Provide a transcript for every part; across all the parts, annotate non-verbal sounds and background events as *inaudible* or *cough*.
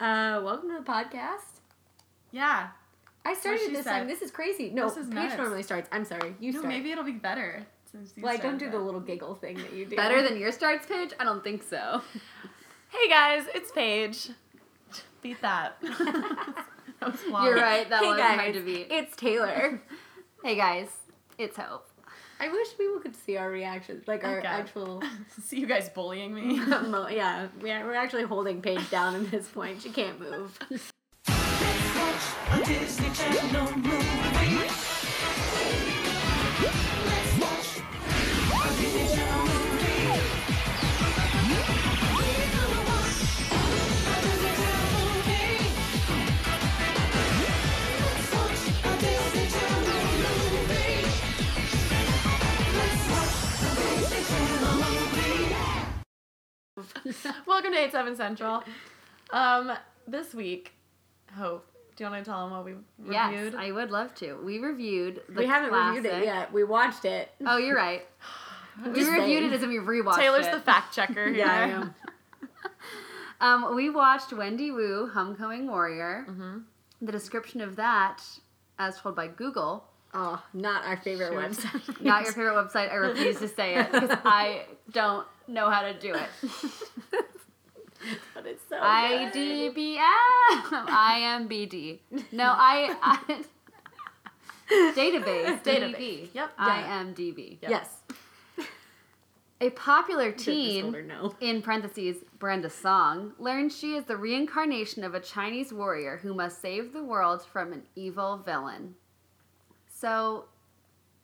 Uh, welcome to the podcast. Yeah. I started this said. time. This is crazy. No, This is Paige nuts. normally starts. I'm sorry. You no, start. maybe it'll be better. Since you well, I don't do the little giggle thing that you do. Better than your starts page? I don't think so. *laughs* Hey guys, it's Paige. Beat that. *laughs* that was long. You're right. That hey was guys, hard to beat. it's Taylor. *laughs* Hey guys, it's Hope. I wish people could see our reactions, like our Okay. actual. *laughs* See you guys bullying me. *laughs* mo- yeah, we're, we're actually holding Paige down at this point. She can't move. *laughs* Welcome to 87 Central. Um, this week, Hope, do you want to tell them what we reviewed? Yes, I would love to. We reviewed the we haven't classic. reviewed it yet. We watched it. Oh, you're right. *sighs* we Just reviewed saying. it as if we rewatched Taylor's it. the fact checker *laughs* here. Yeah, I am. *laughs* Um, we watched Wendy Wu, Homecoming Warrior. Mm-hmm. The description of that, as told by Google, Oh, not our favorite Sure. website. not your favorite website. I refuse to say it because I don't know how to do it. *laughs* but it's so I good. D B M I M B D. No, I, I *laughs* database Database. DB. Yep. I M D B. Yep. Yes. A popular teen older, no. in parentheses, Brenda Song, learns she is the reincarnation of a Chinese warrior who must save the world from an evil villain. So,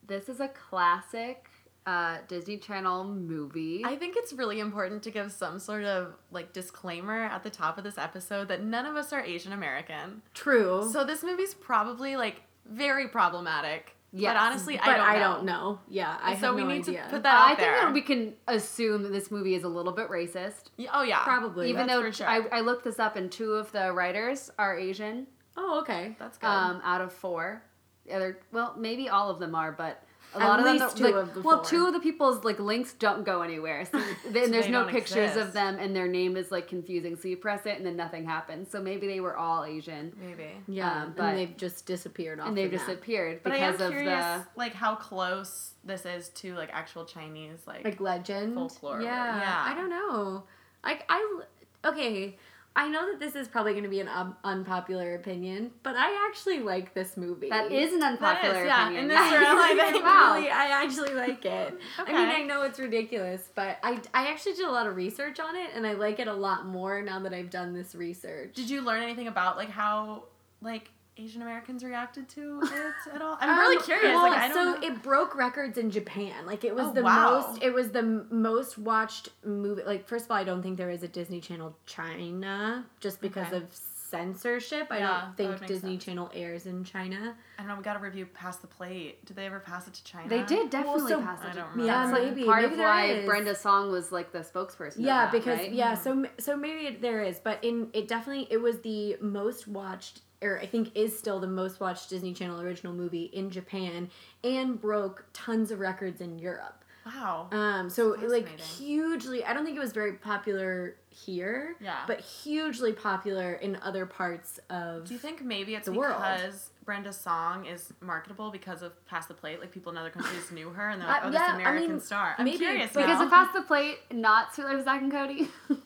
this is a classic uh, Disney Channel movie. I think it's really important to give some sort of like disclaimer at the top of this episode that none of us are Asian American. True. So this movie's probably like very problematic. Yes, but honestly, but I don't know. Don't know. Yeah, I so we no need idea. to put that out I think there. that we can assume that this movie is a little bit racist. Yeah, oh yeah, Probably. Even though sure. I, I looked this up and two of the writers are Asian oh, okay. That's good. um, out of four. The other, well, maybe all of them are, but a At lot of them. least don't- two like, of the well, four. two of the people's like links don't go anywhere. So *laughs* then there's no don't pictures of them, and their name is like confusing. So you press it, and then nothing happens. So maybe they were all Asian, Maybe. Yeah, Um, but- and they've just disappeared off and they've the map. disappeared But I am because of curious, the. like how close this is to like actual Chinese, like, like legend Folklore, Yeah, yeah. I don't know. Like I, okay. I know that this is probably going to be an um, unpopular opinion, but I actually like this movie. That is an unpopular yeah, opinion. in this *laughs* I room, I really, think. Wow. I actually like it. Okay. I mean, I know it's ridiculous, but I, I actually did a lot of research on it, and I like it a lot more now that I've done this research. Did you learn anything about like how like Asian Americans reacted to *laughs* it at all? I'm Um, really curious. well, like I don't so know. it broke records in Japan. Like it was Oh, the wow. most. It was the most watched movie. Like first of all, I don't think there is a Disney Channel China just because Okay. of censorship. I Yeah, don't think Disney sense. Channel airs in China. I don't know. We got to review Pass the Plate. Did they ever pass it to China? They did definitely so- pass I it. don't to- remember. Yeah, That's like maybe. part Maybe of there why is. Brenda Song was like the spokesperson. of Yeah, that, because right? yeah, so so maybe there is, but in it definitely it was the most watched or I think is still the most watched Disney Channel original movie in Japan and broke tons of records in Europe. Wow. Um, so like hugely, I don't think it was very popular here. Yeah. But hugely popular in other parts of. Do you think maybe it's the world. because Brenda's song is marketable because of Pass the Plate? Like people in other countries *sighs* knew her and they're Uh, like, oh, yeah, this I American mean, star. I'm maybe, curious but- now. because it passed the plate, not Sweet Life of Zack and Cody. *laughs*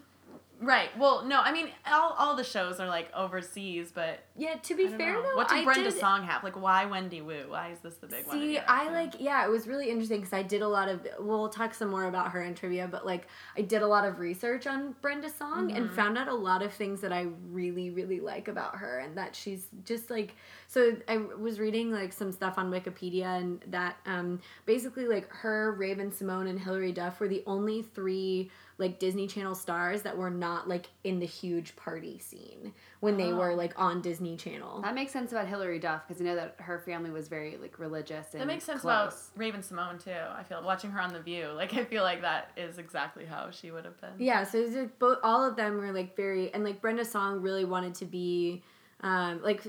right. Well, no, I mean, all, all the shows are like overseas, but Yeah, to be fair know. though, what did I Brenda's did, song have? Like, why Wendy Wu? Why is this the big one? See, I Yeah. like, yeah, it was really interesting because I did a lot of, we'll talk some more about her in trivia, but like, I did a lot of research on Brenda Song and Mhm. found out a lot of things that I really, really like about her and that she's just like, so I was reading like some stuff on Wikipedia and that um, basically like her, Raven-Symoné, and Hilary Duff were the only three like Disney Channel stars that were not like in the huge party scene when they Oh. were like on Disney Channel. that makes sense about Hilary Duff because I know that her family was very like religious and That makes sense close. about Raven-Symoné too. I feel watching her on The View. Like I feel like that is exactly how she would have been. Yeah, so it's like both all of them were like very and like Brenda Song really wanted to be um like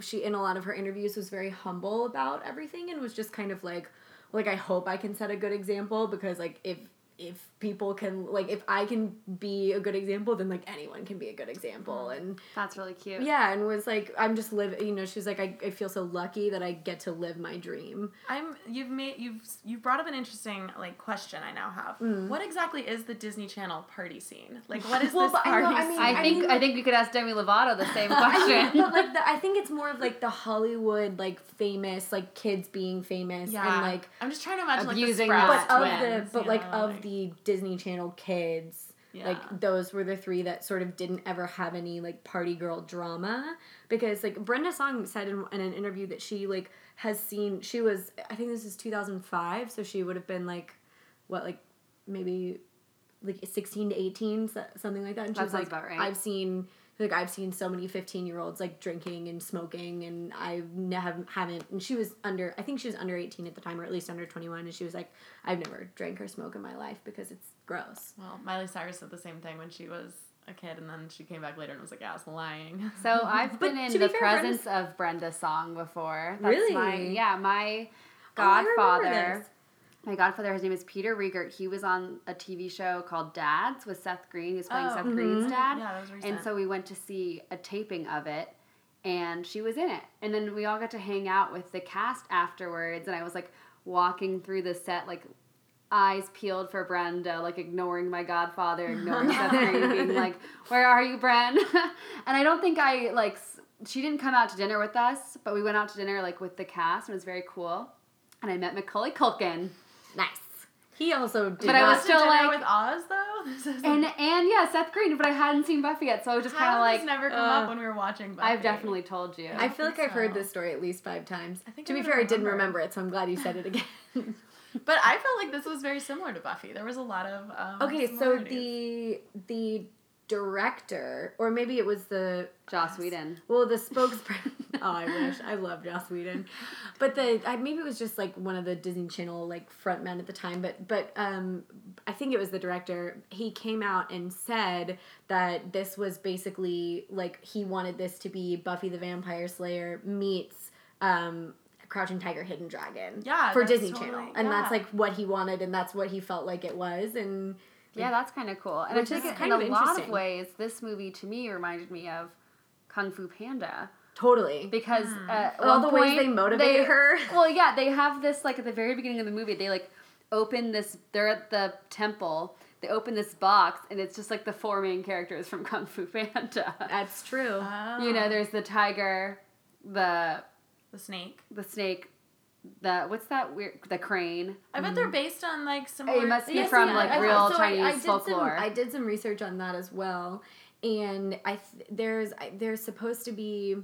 she in a lot of her interviews was very humble about everything and was just kind of like like I hope I can set a good example because like if if people can like if I can be a good example, then like anyone can be a good example. And That's really cute. yeah, and was like I'm just living. You know, she's like I, I feel so lucky that I get to live my dream. I'm you've made you've you've brought up an interesting like question I now have. Mm. What exactly is the Disney Channel party scene? Like what is *laughs* Well, this but I know- party I mean- scene? I I think mean, I think you could ask Demi Lovato the same *laughs* I question. mean, but like the, I think it's more of like the Hollywood like famous like kids being famous yeah. and like I'm just trying to imagine abusing like the but Sprouse of the but you like of the Disney Channel kids Yeah. like those were the three that sort of didn't ever have any like party girl drama because like Brenda Song said in, in an interview that she like has seen she was I think this is 2005 so she would have been like what like maybe like 16 to 18 something like that and she That was like about right. I've seen like I've seen so many 15 year olds like drinking and smoking and I never haven't and she was under I think she was under 18 at the time or at least under 21 and she was like I've never drank or smoked in my life because it's gross. Well, Miley Cyrus said the same thing when she was a kid and then she came back later and was like, yeah, I was lying. *laughs* So I've been in be the fair, presence of Brenda Song before. That's Really? My, yeah, my Oh, I remember godfather. this. My godfather, his name is Peter Riegert. He was on a TV show called Dads with Seth Green. He was playing Oh. Seth Mhm. Green's dad. Yeah, that was recent. And so we went to see a taping of it, and she was in it. And then we all got to hang out with the cast afterwards, and I was like walking through the set, like eyes peeled for Brenda, like ignoring my godfather, ignoring Seth *laughs* Green, being like, "Where are you, Bren?" *laughs* and I don't think I like. She didn't come out to dinner with us, but we went out to dinner like with the cast, and it was very cool. And I met Macaulay Culkin, Nice. He also did But I was still dinner like- with Oz though. *laughs* And and yeah, Seth Green, but I hadn't seen Buffy yet, so I was just kind How of did like, this never come uh, up when we were watching. Buffy? I've definitely told you. I feel like think I've heard this story at least five times. I think to I be would fair, I didn't remember. remember it, so I'm glad you said it again. *laughs* *laughs* But I felt like this was very similar to Buffy. There was a lot of um, okay, so the the director, or maybe it was the Joss Whedon. Well, the spokesperson. *laughs* oh, I wish I love Joss Whedon, but the I, maybe it was just like one of the Disney Channel like front men at the time. But but um, I think it was the director. He came out and said that this was basically like he wanted this to be Buffy the Vampire Slayer meets um, Crouching Tiger, Hidden Dragon. Yeah, for Disney totally- Channel, and that's like what he wanted, and that's what he felt like it was, and Yeah, that's kind of cool. And Which I think is in kind a of lot of ways, this movie to me reminded me of Kung Fu Panda totally. because uh, All one the ways they motivate her. *laughs* Well, yeah, they have this like at the very beginning of the movie. They like open this. They're at the temple. They open this box, and it's just like the four main characters from *laughs* Kung Fu Panda. That's true. Oh. You know, there's the tiger, the the snake. the snake, the what's that weird? The crane. I bet they're based on like some. It must be Yes, from yeah, like I- real so I- Chinese I, did folklore. Some, I did some research on that as well, and I th- there's I, there's supposed to be,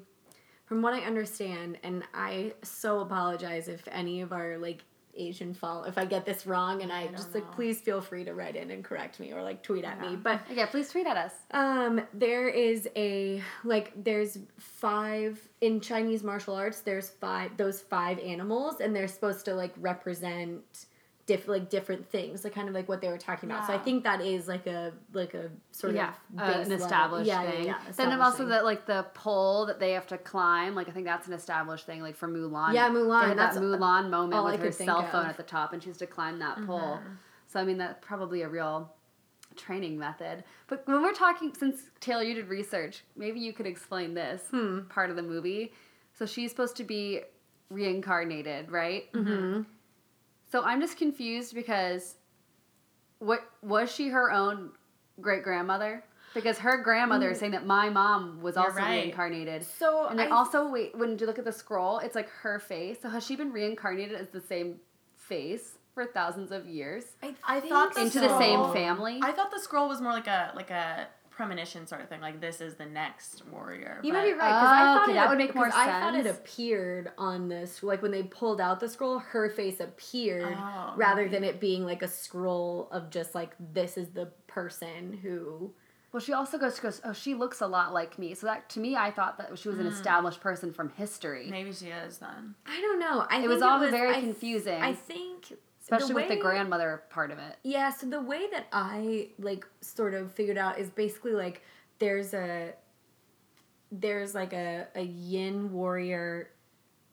from what I understand, and I so apologize if any of our like Asian follow if I get this wrong, and I, I just like please feel free to write in and correct me or like tweet at Yeah. me, but. yeah, please tweet at us. Um, there is a like there's five in Chinese martial arts. There's five those five animals, and they're supposed to like represent diff like different things, like kind of like what they were talking about. So I think that is like a like a sort yeah, of uh, an established yeah, thing. Yeah, yeah, then also that like the pole that they have to climb. Like I think that's an established thing. Like for Mulan. Yeah, Mulan, that Mulan moment all I with her cell phone of. at the top, and she has to climb that pole. Mm-hmm. So I mean that's probably a real training method. But when we're talking, since Taylor, you did research, maybe you could explain this Hmm. part of the movie. So she's supposed to be reincarnated, right? Mm-hmm. So I'm just confused because what was she her own great grandmother? Because her grandmother is mm. saying that my mom was You're also right. reincarnated. So And then I- also, wait, when you look at the scroll, it's like her face. So has she been reincarnated as the same face for thousands of years I, I think thought the into the same family? I thought the scroll was more like a like a premonition sort of thing. Like this is the next warrior. You might be right because I thought okay, it that would make more because I thought it appeared on this like when they pulled out the scroll, her face appeared Oh, rather maybe. than it being like a scroll of just like this is the person who. well, she also goes, she goes, oh, she looks a lot like me. So that to me, I thought that she was an hmm. established person from history, Maybe she is then. I don't know. I It think was all was, very I- confusing. I think especially with the grandmother part of it. Yeah, so the way that I like sort of figured out is basically like there's a there's like a, a yin warrior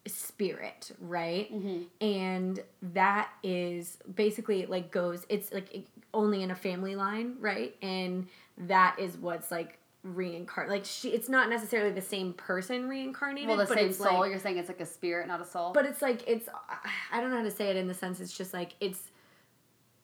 spirit, right? Mm-hmm. And that is basically like goes. It's like it- only in a family line, right? And that is what's like reincarnate. Like she, it's not necessarily the same person reincarnated. Well, the but same soul. Like, You're saying it's like a spirit, not a soul. but it's like it's. I don't know how to say it in the sense. It's just like it's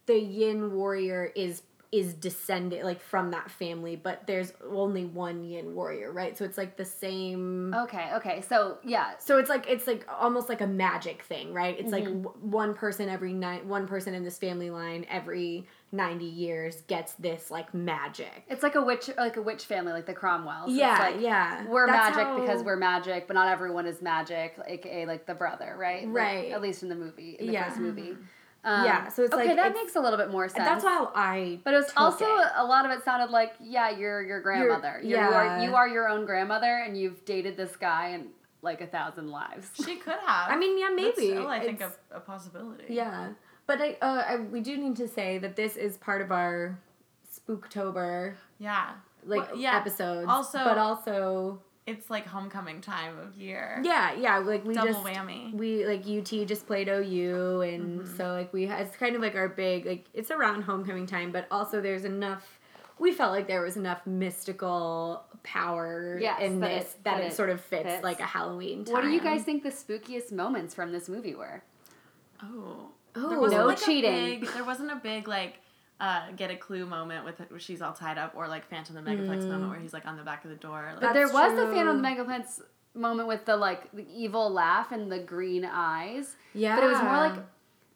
the yin warrior is is descended like from that family but there's only one yin warrior right so it's like the same okay, okay. So yeah, so it's like it's like almost like a magic thing right it's like Mm-hmm. w- one person every night one person in this family line every 90 years gets this like magic it's like a witch, like a witch family, like the Cromwells. It's yeah like, yeah We're That's magic how- because we're magic, but not everyone is magic, aka like the brother, right? Like, Right. at least in the movie, in the Yeah. first movie. Yeah, um, so it's okay, like- that it's- makes a little bit more sense. that's how i But it was took also it. a lot of it sounded like, yeah, you're your grandmother. You're, You are yeah. you are your own grandmother, and you've dated this guy in like a thousand lives. She could *laughs* have. I mean, yeah, That's maybe. still, I think, a, a possibility. Yeah, but I, uh, I we do need to say that this is part of our Spooktober Yeah. like Well, yeah. episodes. Also- but also It's like homecoming time of year. yeah, yeah, like we Double just whammy. we like UT just played OU, and Mm-hmm. so like we it's kind of like our big like it's around homecoming time, but also there's enough. We felt like there was enough mystical power Yes, in that this it- that, that it, it sort of fits, fits. like a Halloween time. What do you guys think the spookiest moments from this movie were? Oh. Oh, there wasn't no like cheating. A big, there wasn't a big like uh, get a clue moment with it where she's all tied up, or like Phantom of the Megaplex moment where he's like on the back of the door. Like, But there That's was the Phantom of the Megaplex moment with the like the evil laugh and the green eyes. Yeah, But it was more like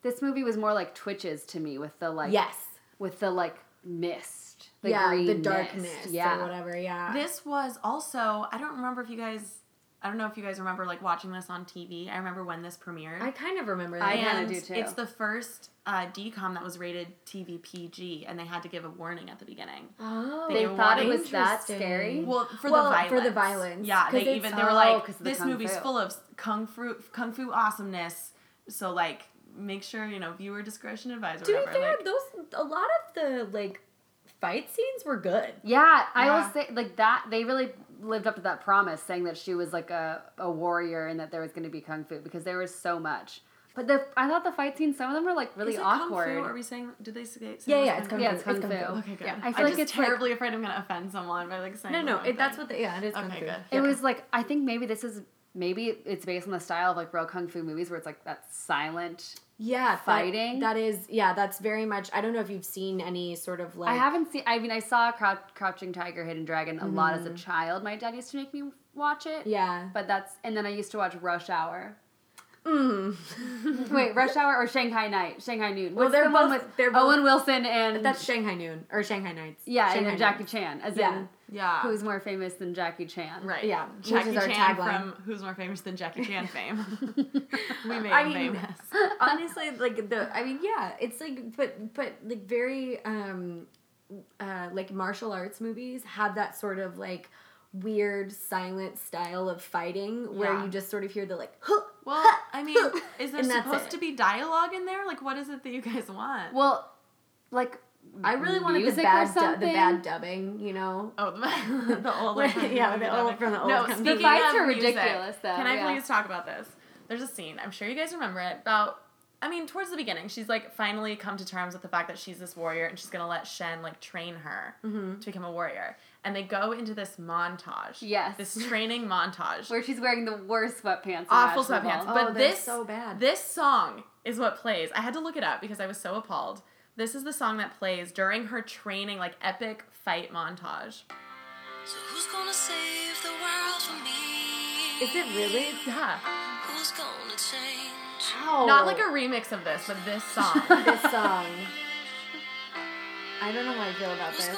this movie was more like twitches to me with the like yes, with the like mist. The yeah, green the mist. darkness, Yeah. or whatever. Yeah, This was also I don't remember if you guys I don't know if you guys remember like watching this on TV. I remember when this premiered. I kind of remember that. I kinda do too. it's the first uh, DCOM that was rated TV PG, and they had to give a warning at the beginning. Oh, They They thought it was that scary. Well, for Well, the violence. for the violence, Yeah, they even they were Oh, like, 'cause of the this movie's fu. full of kung fu kung fu awesomeness. So like, make sure you know viewer discretion advised. Or To be fair, like, those a lot of the like fight scenes were good. Yeah, I Yeah. will say like that. They really lived up to that promise, saying that she was like a, a warrior and that there was going to be kung fu because there was so much. But the I thought the fight scenes, some of them were like really is it awkward. Kung fu? Are we saying? Did they say? say Yeah, yeah, it's kung Yeah, fu. it's kung fu. Okay, good. Yeah. I I feel feel like like it's, it's like- terribly afraid I'm gonna offend someone by like saying. No, the no, it, that's what the yeah, it is kung Okay, fu. good. It Yeah. was like I think maybe this is maybe it's based on the style of like real kung fu movies where it's like that silent. yeah, that- fighting. that is yeah, that's very much. I don't know if you've seen any sort of like I haven't seen. I mean, I saw Crouch, Crouching Tiger, Hidden Dragon a lot Mm-hmm. as a child. My dad used to make me watch it. yeah. But that's and then I used to watch Rush Hour. Mm. Wait, Rush *laughs* Hour or Shanghai Night? Shanghai Noon. Well, they're the one both- with they're both- Owen Wilson and That's Shanghai Noon or Shanghai Nights. yeah, and Shanghai then Jackie. Chan, as Yeah. in Yeah. who's more famous than Jackie Chan? Right. Yeah, Jackie Chan from Who's More Famous Than Jackie Chan *laughs* fame. *laughs* we made I him mean, famous. *laughs* honestly, like the I mean, yeah, it's like but but like very um uh like martial arts movies have that sort of like weird silent style of fighting where Yeah. you just sort of hear the like huh, Well, I mean, is there supposed to be dialogue in there? Like, what is it that you guys want? Well, like I really wanted the music or bad du- the bad dubbing, you know. Oh, the, *laughs* the old *laughs* like, Yeah, the old- from the old No, kung speaking The fights of are music, ridiculous, though, Can I yeah. please talk about this? There's a scene. I'm sure you guys remember it. About, I mean, towards the beginning, she's like finally come to terms with the fact that she's this warrior, and she's gonna let Shen like train her Mm-hmm. to become a warrior. And they go into this montage. Yes. This training montage. *laughs* where she's wearing the worst sweatpants. Awful imaginable. sweatpants. Oh, But they're this so bad. This song is what plays. I had to look it up because I was so appalled. This is the song that plays during her training, like epic fight montage. So who's gonna save the world for me? Is it really? Yeah. Who's gonna change? Ow. Not like a remix of this, but this song. *laughs* this song. I don't know how I feel about this.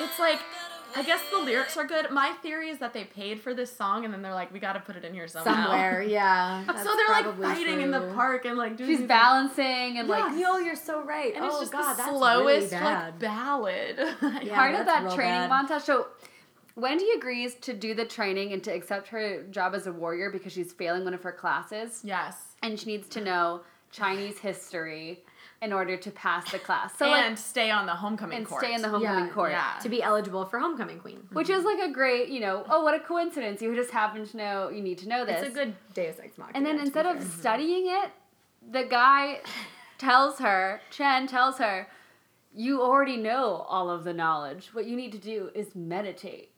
it's like, a I guess the lyrics are good. My theory is that they paid for this song and then they're like, we gotta put it in here somehow. Somewhere, *laughs* yeah. So they're like probably fighting in the park and like doing She's these, balancing and like Like, yo, you're so right. and oh it's just god, the that's slowest really like ballad. *laughs* Yeah, part of that real training bad. montage. So Wendy agrees to do the training and to accept her job as a warrior because she's failing one of her classes yes. and she needs to know Chinese history in order to pass the class. So and like stay on the homecoming and court. stay in the homecoming Yeah, court. yeah. to be eligible for homecoming queen. Which is like a great, you know, oh, what a coincidence. You just happen to know you need to know this. It's a good Deus Ex Machina. And then instead of fair. studying it, the guy tells her, Chen tells her, you already know all of the knowledge. What you need to do is meditate.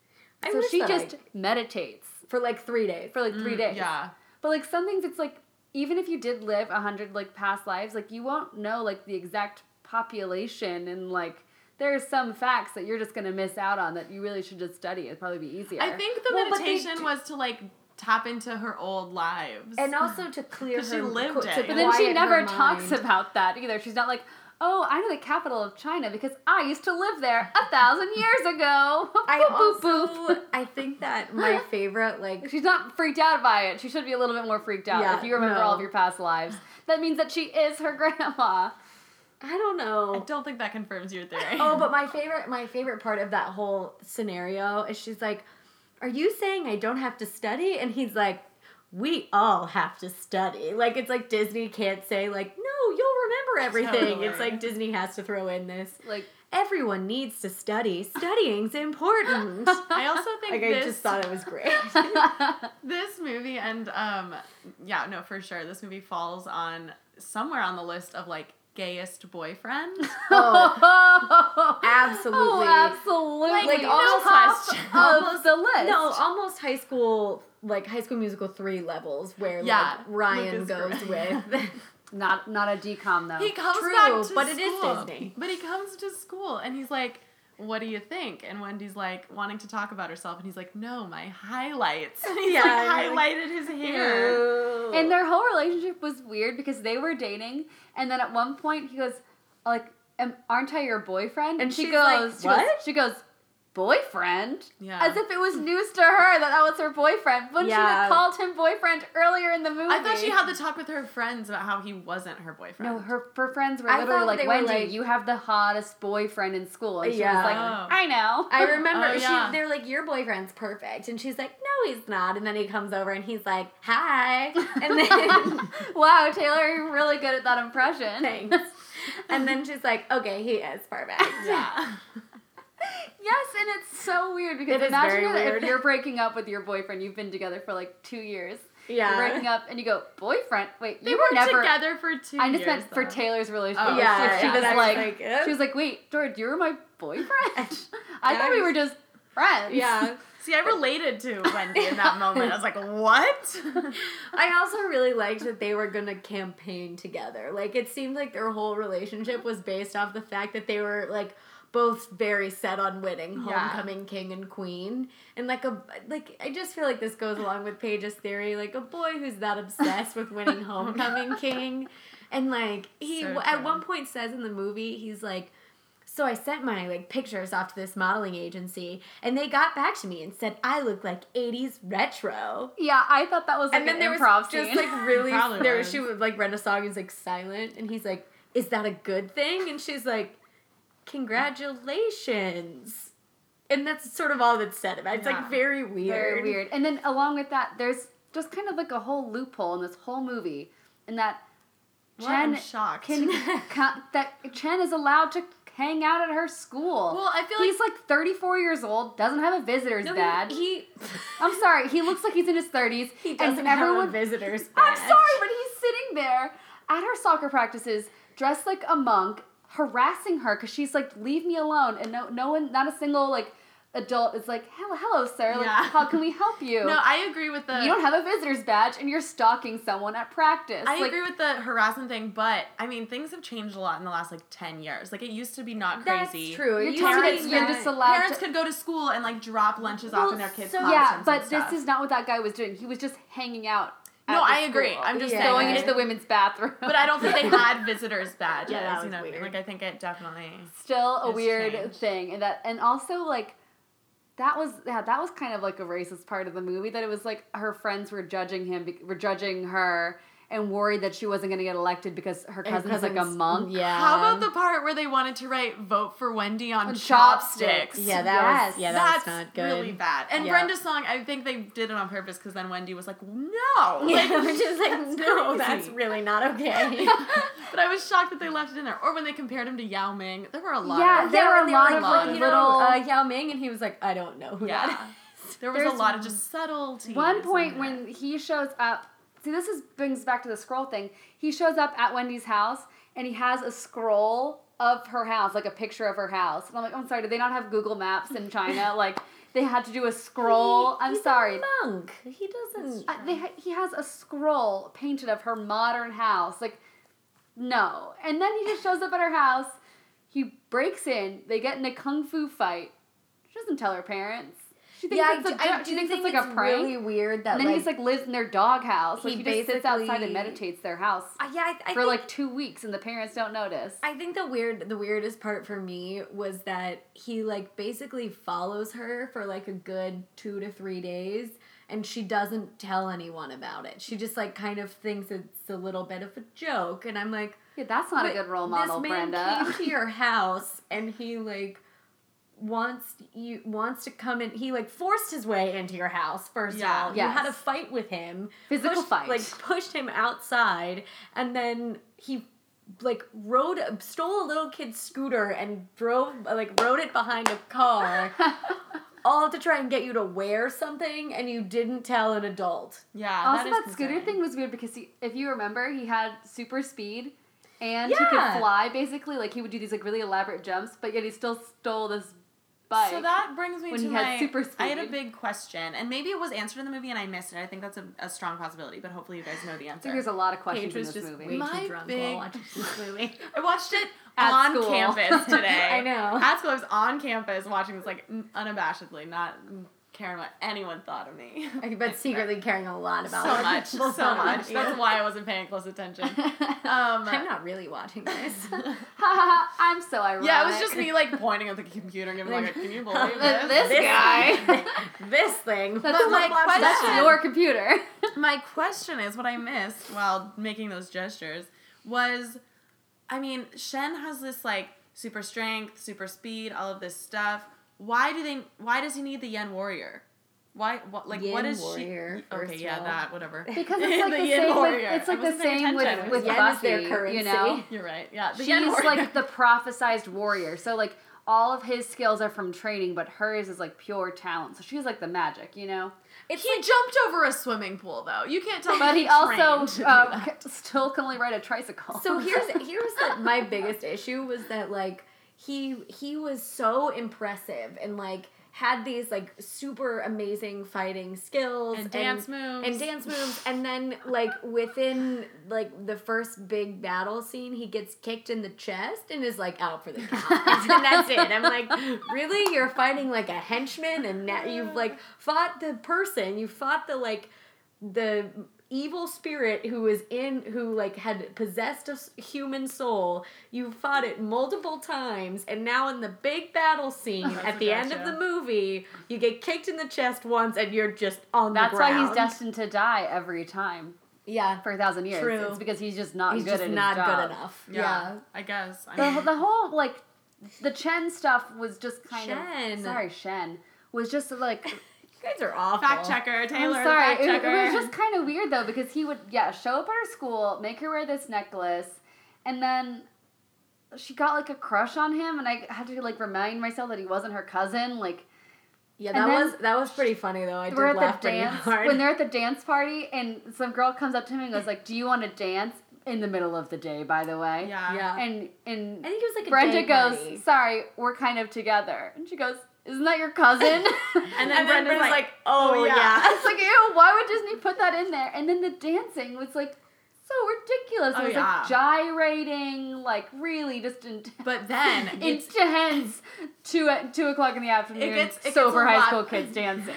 I so she that just I- meditates for like three days. for like three Mm, days. Yeah. But like some things, it's like even if you did live a hundred like past lives, like you won't know like the exact population and like there's some facts that you're just gonna miss out on that you really should just study. It'd probably be easier. I think the Well, meditation do- was to like tap into her old lives. and also to clear her. *laughs* 'Cause she lived co- it. to But But then she never talks about that either. She's not like, oh, I know the capital of China because I used to live there a thousand years ago. *laughs* I Boop, boop, also boop. I think that my *laughs* favorite like She's not freaked out by it. She should be a little bit more freaked out Yeah, if you remember no. all of your past lives. That means that she is her *laughs* grandma. I don't know. I don't think that confirms your theory. Oh, but my favorite my favorite part of that whole scenario is she's like, "Are you saying I don't have to study?" And he's like, "We all have to study." Like it's like Disney can't say like, "No, you'll remember *laughs* everything." Totally. It's like Disney has to throw in this. Like, Everyone needs to study. Studying's important. *laughs* I also think like this I just thought it was great. *laughs* this movie and um yeah no for sure this movie falls on somewhere on the list of like gayest boyfriend. Oh, absolutely. Oh, absolutely. Like, Like, no almost of the list. No, almost high school, like High School Musical three levels, where Yeah, like Ryan goes Graham. with. *laughs* Not not a DCOM though. he comes True, back to but it is. Disney. But he comes to school and he's like, "What do you think?" And Wendy's like wanting to talk about herself, and he's like, "No, my highlights." *laughs* And he's Yeah, like and, like, highlighted his hair. And their whole relationship was weird because they were dating, and then at one point he goes, like, "Aren't I your boyfriend?" And she goes, like, she goes- "What?" She goes, "Boyfriend?" Yeah. As if it was news to her that that was her boyfriend. When she had called him boyfriend earlier in the movie. I thought she had the talk with her friends about how he wasn't her boyfriend. No, her her friends were I literally like, they "Wendy, like- you have the hottest boyfriend in school," and she Yeah. was like, Oh. "I know." I remember Oh, yeah. they're like, "Your boyfriend's perfect," and she's like, "No, he's not." And then he comes over and he's like, "Hi," and then *laughs* wow, Taylor, you're really good at that impression. thanks. And then she's like, "Okay, he is perfect." *laughs* Yeah. *laughs* Yes, and it's so weird because It imagine if weird. you're breaking up with your boyfriend, you've been together for like two years. Yeah. You're breaking up and you go, boyfriend? Wait, They you were were never. together for two I just years. meant for. Taylor's oh, relationship. Oh, yeah, she yeah, was like, like, she was like, wait, George, you were my boyfriend. *laughs* I Yeah, thought we were just friends. Yeah. See, I related to *laughs* Wendy in that moment. I was like, what? *laughs* I also really liked that they were gonna campaign together. Like it seemed like their whole relationship was based off the fact that they were like both very set on winning Yeah. homecoming king and queen. And like a like I just feel like this goes along with Paige's theory, like a boy who's that obsessed with winning *laughs* homecoming king. And like he So at one point says in the movie, he's like so I sent my like pictures off to this modeling agency, and they got back to me and said I look like '80s retro Yeah, I thought that was like and then an there was improv just like really *laughs* there was. she would like read a song and was like silent and he's like is that a good thing and she's like congratulations and that's sort of all that's said about it. it's Yeah. like very weird Very weird. And then along with that, there's just kind of like a whole loophole in this whole movie, in that? I'm Chen shocked. can *laughs* that Chen is allowed to hang out at her school. Well, I feel like he's like 34 years old, doesn't have a visitor's No, he- badge. he *laughs* I'm sorry, he looks like he's in his 30s. he doesn't have everyone, a visitor's I'm sorry, but he's sitting there at her soccer practices, dressed like a monk, harassing her because she's like, "Leave me alone," and no, no one, not a single like adult is like, "Hello, hello, sir. Like, Yeah. how can we help you?" *laughs* no, I agree with the. you don't have a visitor's badge, and you're stalking someone at practice. I like, agree with the harassment thing, but I mean, things have changed a lot in the last like ten years. Like it used to be not crazy. that's true You're It telling me used that to you're just allowed Parents to. could go to school and like drop lunches off Well, in their kids' so- classrooms yeah, and but stuff. this is not what that guy was doing. He was just hanging out. At No, I agree. school. I'm just Yeah. saying. going into the women's bathroom. But I don't think they *laughs* had visitors badges. Yeah, that you was know, weird. like I think it definitely. still a weird changed. thing and that and also like that was yeah that was kind of like a racist part of the movie that it was like her friends were judging him were judging her and worried that she wasn't going to get elected because her Her cousin's like a monk. Yeah. How about the part where they wanted to write "Vote for Wendy" on, On chopsticks? chopsticks. Yeah, that Yes. was yeah, that That's was not good. really bad. And Yeah. Brenda's song, I think they did it on purpose because then Wendy was like, "No," *laughs* Yeah, like, which is like, that's no, crazy. that's really not okay. *laughs* *laughs* but I was shocked that they left it in there. Or when they compared him to Yao Ming, there were a lot. Yeah, of, there were when a they lot like, of like, you little. know, uh, Yao Ming, and he was like, I don't know who yeah. that There was a lot of just subtlety. One point when he shows up, see, this is brings back to the scroll thing. He shows up at Wendy's house and he has a scroll of her house, like a picture of her house. And I'm like, I'm sorry, did they not have Google Maps in China? *laughs* like, they had to do a scroll. He- I'm he's a sorry. monk. He doesn't. Uh, they, ha- he has a scroll painted of her modern house. Like, no. And then he just shows up at her house. He breaks in. They get in a kung fu fight. She doesn't tell her parents. She thinks yeah, I it's do, I do she thinks think it's like a prank. really weird that and then like, he's like lives in their doghouse. Like he he, just sits outside and meditates their house Uh, yeah, I, I for think, like two weeks, and the parents don't notice. I think the weird, the weirdest part for me was that he like basically follows her for like a good two to three days, and she doesn't tell anyone about it. She just like kind of thinks it's a little bit of a joke, and I'm like, yeah, that's not a good role model, this man Brenda. came to *laughs* your house and he like wants you wants to come in. He like forced his way into your house. First Yeah. of all, you had a fight with him, Physical pushed- fight. like pushed him outside, and then he like rode stole a little kid's scooter and drove like rode it behind a car. *laughs* All to try and get you to wear something, and you didn't tell an adult. yeah, also, that, that, is scooter thing was weird because he, if you remember, he had super speed. And he could fly basically, like he would do these like really elaborate jumps, but yet he still stole this bike. So that brings me when to he had my. super I had a big question, and maybe it was answered in the movie and I missed it. I think that's a, a strong possibility, but hopefully you guys know the I answer. think there's a lot of questions Paige in was this just movie. way My too drunk big- while watching this *laughs* movie. I watched it At on school. campus *laughs* today. I know. At school, I was on campus watching this like unabashedly, not caring what anyone thought of me. but *laughs* secretly caring a lot about so much, so much. Yeah. That's why I wasn't paying close attention. *laughs* Um, I'm not really watching *laughs* this. I'm so ironic. yeah, it was just me like pointing at the computer and giving like, "Can you believe this?" This guy. this thing. That's, But my my question- that's your computer. My question is what I missed while making those gestures was I mean, Shen has this like super strength, super speed, all of this stuff. Why do they why does he need the Yen warrior? Why what like what Yin is warrior, she Okay, yeah, that, whatever. *laughs* Because *laughs* it's like the, Yin same with, it's like the same with, attention. with Yen Buffy, is their currency. you know? *laughs* You're right. Yeah. The She's Yen warrior. like the prophesized warrior. So like all of his skills are from training, but hers is like pure talent. So she's like the magic, you know? It's he like, jumped over a swimming pool though. You can't tell me But he he also trained uh, still can only ride a tricycle. so here's here's the, my biggest issue was that like he he was so impressive and like had these like super amazing fighting skills and dance moves. and dance moves. *laughs* And then like within like the first big battle scene he gets kicked in the chest and is like out for the count. *laughs* And that's it. I'm like really? You're fighting like a henchman and now you've like fought the person. You fought the like the evil spirit who was in who like had possessed a human soul you fought it multiple times and now in the big battle scene That's at the end of the movie you get kicked in the chest once and you're just on That's the why he's destined to die every time yeah for a thousand years. True. It's because he's just not he's good just at his not job. good enough yeah, yeah, I guess. I The, mean, the whole like the Chen stuff was just kind Shen. of sorry Shen was just like you guys are awful fact checker Taylor. I'm sorry. Fact It, checker. it was just kind of weird though because he would yeah show up at her school, make her wear this necklace, and then she got like a crush on him, and I had to like remind myself that he wasn't her cousin. Like yeah that was that was pretty funny though i did laugh the pretty dance hard when they're at the *laughs* dance party, and some girl comes up to him and goes like, "Do you want to dance?" In the middle of the day, by the way. yeah. yeah And and i think it was like a Brenda day goes, party. "Sorry, we're kind of together," and she goes, "Isn't that your cousin?" *laughs* And then, and then Brenda's, Brenda's like, like, oh, "Oh, yeah, yeah." *laughs* It's like, ew, why would Disney put that in there? And then the dancing was like so ridiculous. Oh, it was yeah. like gyrating, like really just in- *laughs* But then it's intense. Two at two o'clock in the afternoon. It gets- it gets sober a high lot- school kids dancing.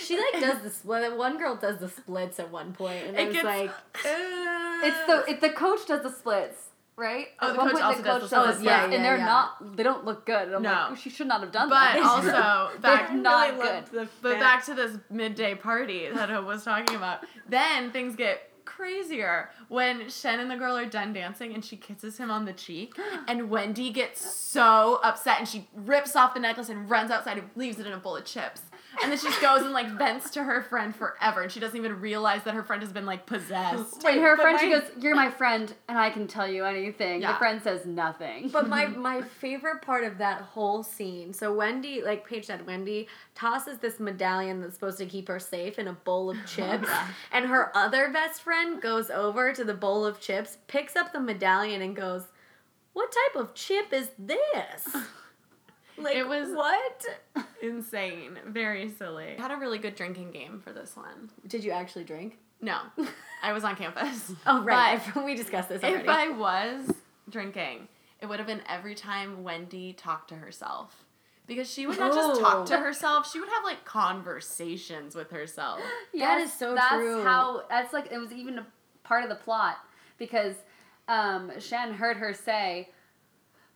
She like does the split. One girl does the splits at one point, and It I was gets- like, uh, It's the it, the coach does the splits. Right? Oh, At the one coach point, also the does coach the does splits. Yeah, yeah, and they're yeah. not. They don't look good. And I'm No. like, she should not have done But that. also *laughs* back They're not really good. the But fat- back to this midday party that I was talking about. Then things get crazier when Shen and the girl are done dancing and she kisses him on the cheek *gasps* and Wendy gets so upset and she rips off the necklace and runs outside and leaves it in a bowl of chips. And then she just goes and like vents to her friend forever and she doesn't even realize that her friend has been like possessed. And her but friend, she goes, "You're my friend, and I can tell you anything." Yeah. The friend says nothing. But my *laughs* my favorite part of that whole scene, so Wendy, like Paige said, Wendy tosses this medallion that's supposed to keep her safe in a bowl of *laughs* chips, and her other best friend goes over to the bowl of chips, picks up the medallion, and goes, "What type of chip is this?" Like It was- what? Insane. Very silly. Had a really good drinking game for this one. Did you actually drink? No. *laughs* I was on campus. *laughs* Oh right, But *laughs* we discussed this already. if I was drinking, it would have been every time Wendy talked to herself. Because she would not just talk to herself, she would have like conversations with herself. *gasps* That is so that's true. how that's like it was even a part of the plot because um, Shen heard her say,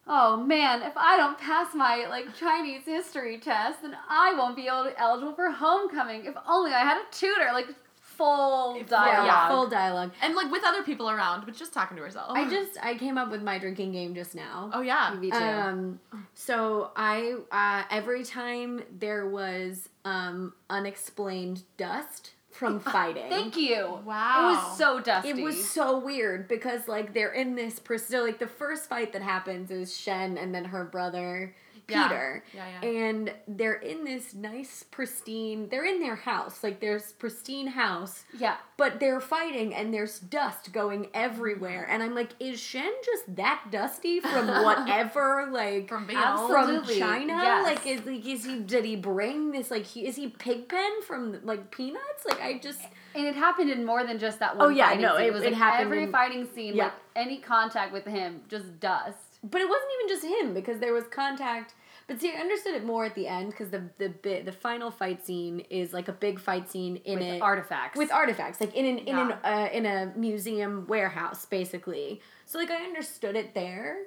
"Oh man, if I don't pass my like Chinese history test, then I won't be able to, eligible for homecoming. If only I had a tutor." Like full If- dialogue. yeah, full dialogue. And like with other people around, but just talking to herself. I just I came up with my drinking game just now. Oh yeah. Me too. Um, so I uh, every time there was um unexplained dust from *laughs* fighting. Thank you. Wow. It was so dusty. It was so weird because like they're in this pers- so like the first fight that happens is Shen and then her brother Yeah. Peter. Yeah, yeah. And they're in this nice pristine they're in their house. Like there's pristine house, yeah. but they're fighting and there's dust going everywhere. And I'm like, is Shen just that dusty from *laughs* whatever like From being from China? yes. Like, is like is he? Did he bring this? Like, he, is he Pigpen from like Peanuts? Like, I just And it happened in more than just that oh, one. Oh, yeah, no, scene. it- it was it like happened every in- fighting scene. Yeah. Like any contact with him, just dust. But it wasn't even just him because there was contact. But see, I understood it more at the end because the the bit the final fight scene is like a big fight scene in with it artifacts. with artifacts like in an in an uh, in a museum warehouse basically. So like I understood it there,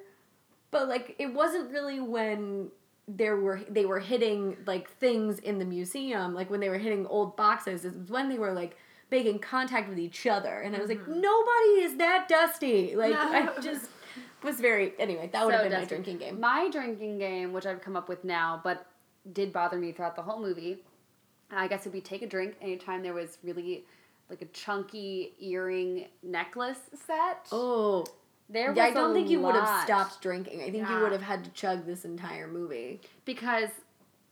but like it wasn't really when there were they were hitting like things in the museum like when they were hitting old boxes it was when they were like making contact with each other and I was like nobody is that dusty like I *laughs* just was very anyway that would have been my drinking game My drinking game, which I've come up with now, but did bother me throughout the whole movie. I guess it would be take a drink anytime there was really like a chunky earring necklace set. oh there was yeah I don't think you would have stopped drinking I think you would have had to chug this entire movie because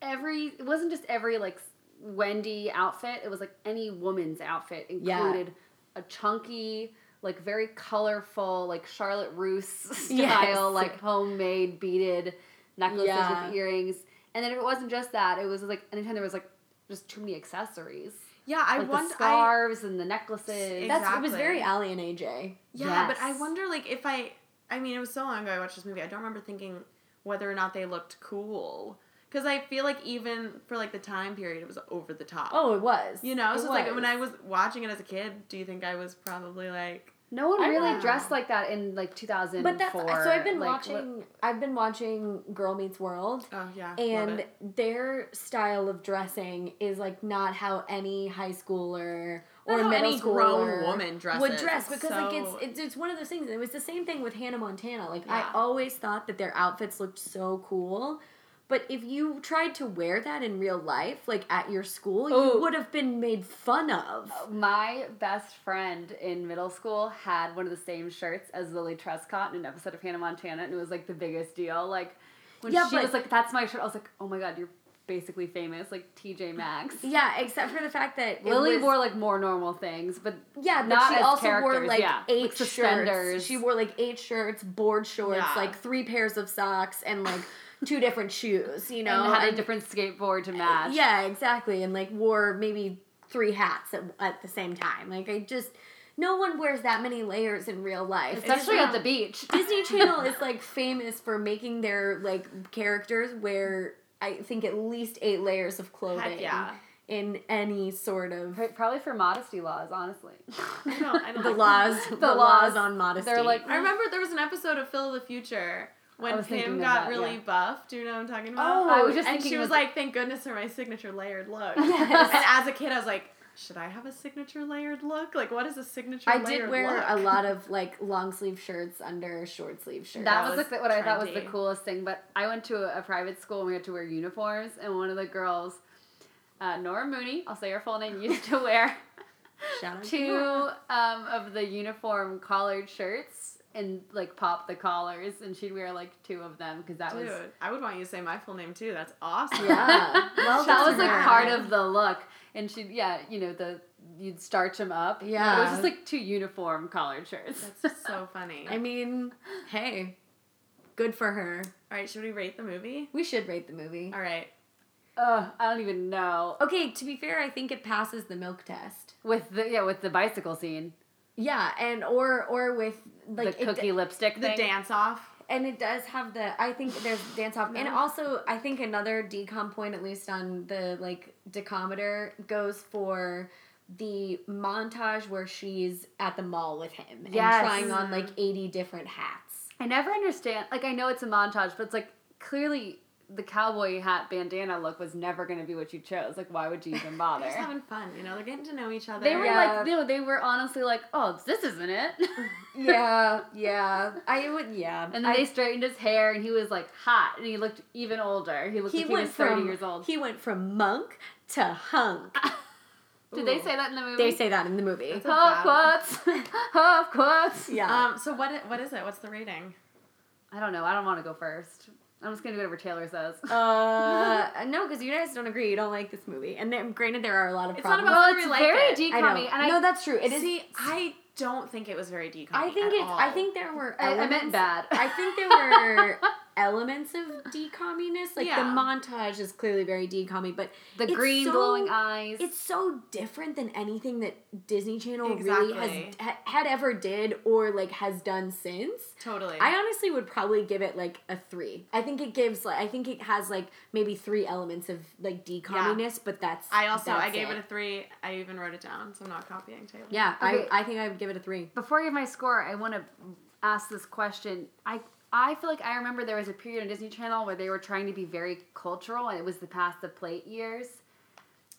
every it wasn't just every like Wendy outfit. It was like any woman's outfit Yeah. included a chunky, like very colorful, like Charlotte Russe *laughs* style, Yes. like homemade beaded necklaces Yeah. with earrings. And then if it wasn't just that, it was like anytime there was like just too many accessories. Yeah, I like the wonder. I, scarves and the necklaces. Ex- That's it was very Aly and AJ. yeah, but I wonder like if I. I mean, it was so long ago I watched this movie. I don't remember thinking whether or not they looked cool. Because I feel like even for like the time period, it was over the top. Oh, it was. You know, It so it's like when I was watching it as a kid, do you think I was probably like, no one I really know. dressed like that in like 2004. But that's so I've been like, watching. I've been watching Girl Meets World, oh yeah, love and it. their style of dressing is like not how any high schooler or how middle any grown woman dresses. would dress It's because like it's, it's it's one of those things. It was the same thing with Hannah Montana. Like Yeah. I always thought that their outfits looked so cool. But if you tried to wear that in real life, like at your school, you would have been made fun of. My best friend in middle school had one of the same shirts as Lilly Truscott in an episode of Hannah Montana, and it was like the biggest deal. Like when Yeah, she but- was like, "That's my shirt," I was like, "Oh my god, you're basically famous, like TJ Maxx." Yeah, except for the fact that Lilly was- wore like more normal things, but Yeah, but not she as also wore like yeah. eight Like shirts. suspenders. She wore like eight shirts, board shorts, Yeah. like three pairs of socks, and like two different shoes. You know, and had a different skateboard to match. Yeah, exactly, and like wore maybe three hats at, at the same time. Like I just, no one wears that many layers in real life, especially Disney- at the beach. *laughs* Disney Channel is like famous for making their like characters wear. I think at least eight layers of clothing. Heck yeah. In any sort of Probably for modesty laws, honestly. *laughs* I don't, I don't the like- laws, *laughs* the, The laws laws. on modesty. They're like- I remember there was an episode of Phil of the Future I when was thinking Pim got that, really yeah. buff. Do you know what I'm talking about? Oh, I was just and she was of- like, "Thank goodness for my signature layered look." *laughs* Yes. And as a kid, I was like, should I have a signature layered look? Like, what is a signature? I layered did wear look? a lot of *laughs* like long sleeve shirts under short sleeve shirts. That, That was, was like what I thought was the coolest thing. But I went to a, a private school and we had to wear uniforms, and one of the girls, uh, Nora Mooney, I'll say her full name, used to *laughs* wear Shout out two Nora. um, of the uniform collared shirts and like pop the collars, and she'd wear like two of them because that Dude, was I would want you to say my full name too. That's awesome. Yeah. *laughs* Well, that was like part of the look. And she, yeah, you know the you'd starch them up. Yeah. it was just like two uniform collared shirts. That's *laughs* so funny. I mean, hey, good for her. All right, should we rate the movie? We should rate the movie. All right. Ugh, I don't even know. Okay, to be fair, I think it passes the milk test. With the yeah, with the bicycle scene, Yeah, and or or with like the cookie d- lipstick The thing. dance off. and it does have the I think there's dance off and also I think another DCOM point at least on the like decometer goes for the montage where she's at the mall with him and Yes. trying on like 80 different hats. I never understand. Like I know it's a montage, but it's like clearly the cowboy hat bandana look was never going to be what you chose. Like why would you even bother? *laughs* They're just having fun, you know. They're getting to know each other. They were Yeah. like, no, they were honestly like, oh, this isn't it. *laughs* Yeah, yeah. I would yeah. *laughs* and then I- they straightened his hair, and he was like hot, and he looked even older. He looked he like he was thirty from years old. He went from monk to hunk. Did they say that in the movie? They say that in the movie. That's Half quotes, half quotes. Yeah. Um. So what? What is it? What's the rating? I don't know. I don't want to go first. I'm just gonna do over Taylor says. *laughs* Uh, *laughs* no, because you guys don't agree. You don't like this movie, and then, granted, there are a lot of It's not problems. about well, whether it's like very it. I know. decommy, and I no, that's true. It is. See, I don't think it was very DCOM. I think at it's. I think there were. I, I meant bad. I think there *laughs* were elements of decomminess. Like Yeah. the montage is clearly very decommy, but the green so- glowing eyes. It's so different than anything that Disney Channel really has ha, had ever did or like has done since. totally. I honestly would probably give it like a three. I think it gives like I think it has like maybe three elements of like decomminess, but that's I also I that's gave it. a three. I even wrote it down, so I'm not copying Taylor. yeah. Okay. I I think I would give it a three. Before I give my score, I want to ask this question. I I feel like I remember there was a period on Disney Channel where they were trying to be very cultural, and it was the past the plate years.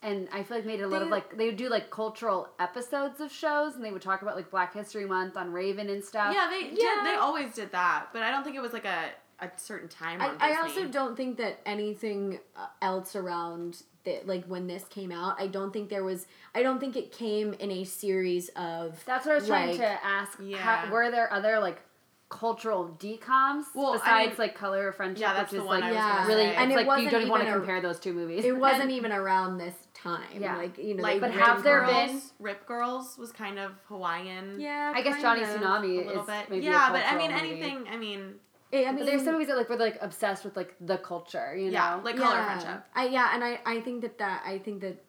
And I feel like made it a lot of like they would do like cultural episodes of shows, and they would talk about like Black History Month on Raven and stuff. Yeah, they Yeah. did. They always did that, but I don't think it was like a a certain time. I, I also don't think that anything uh, else around that like when this came out, I don't think there was. I don't think it came in a series of. That's what I was trying to ask. Yeah. How, were there other like cultural DCOMs Well, I besides mean- like Color of Friendship, Yeah, that's which the is one like I Yeah. really, say. it's And it like you don't even want to compare those two movies. It wasn't And- even around this time. Yeah. Like you know, like, but have there girls. been- Rip Girls was kind of Hawaiian. Yeah, I guess Johnny of. Tsunami a little is bit. maybe yeah, but I mean movie. anything. I mean, I mean, there's some movies that like were like obsessed with like the culture, you yeah, know. like Color yeah. Friendship. I yeah, and I I think that that I think that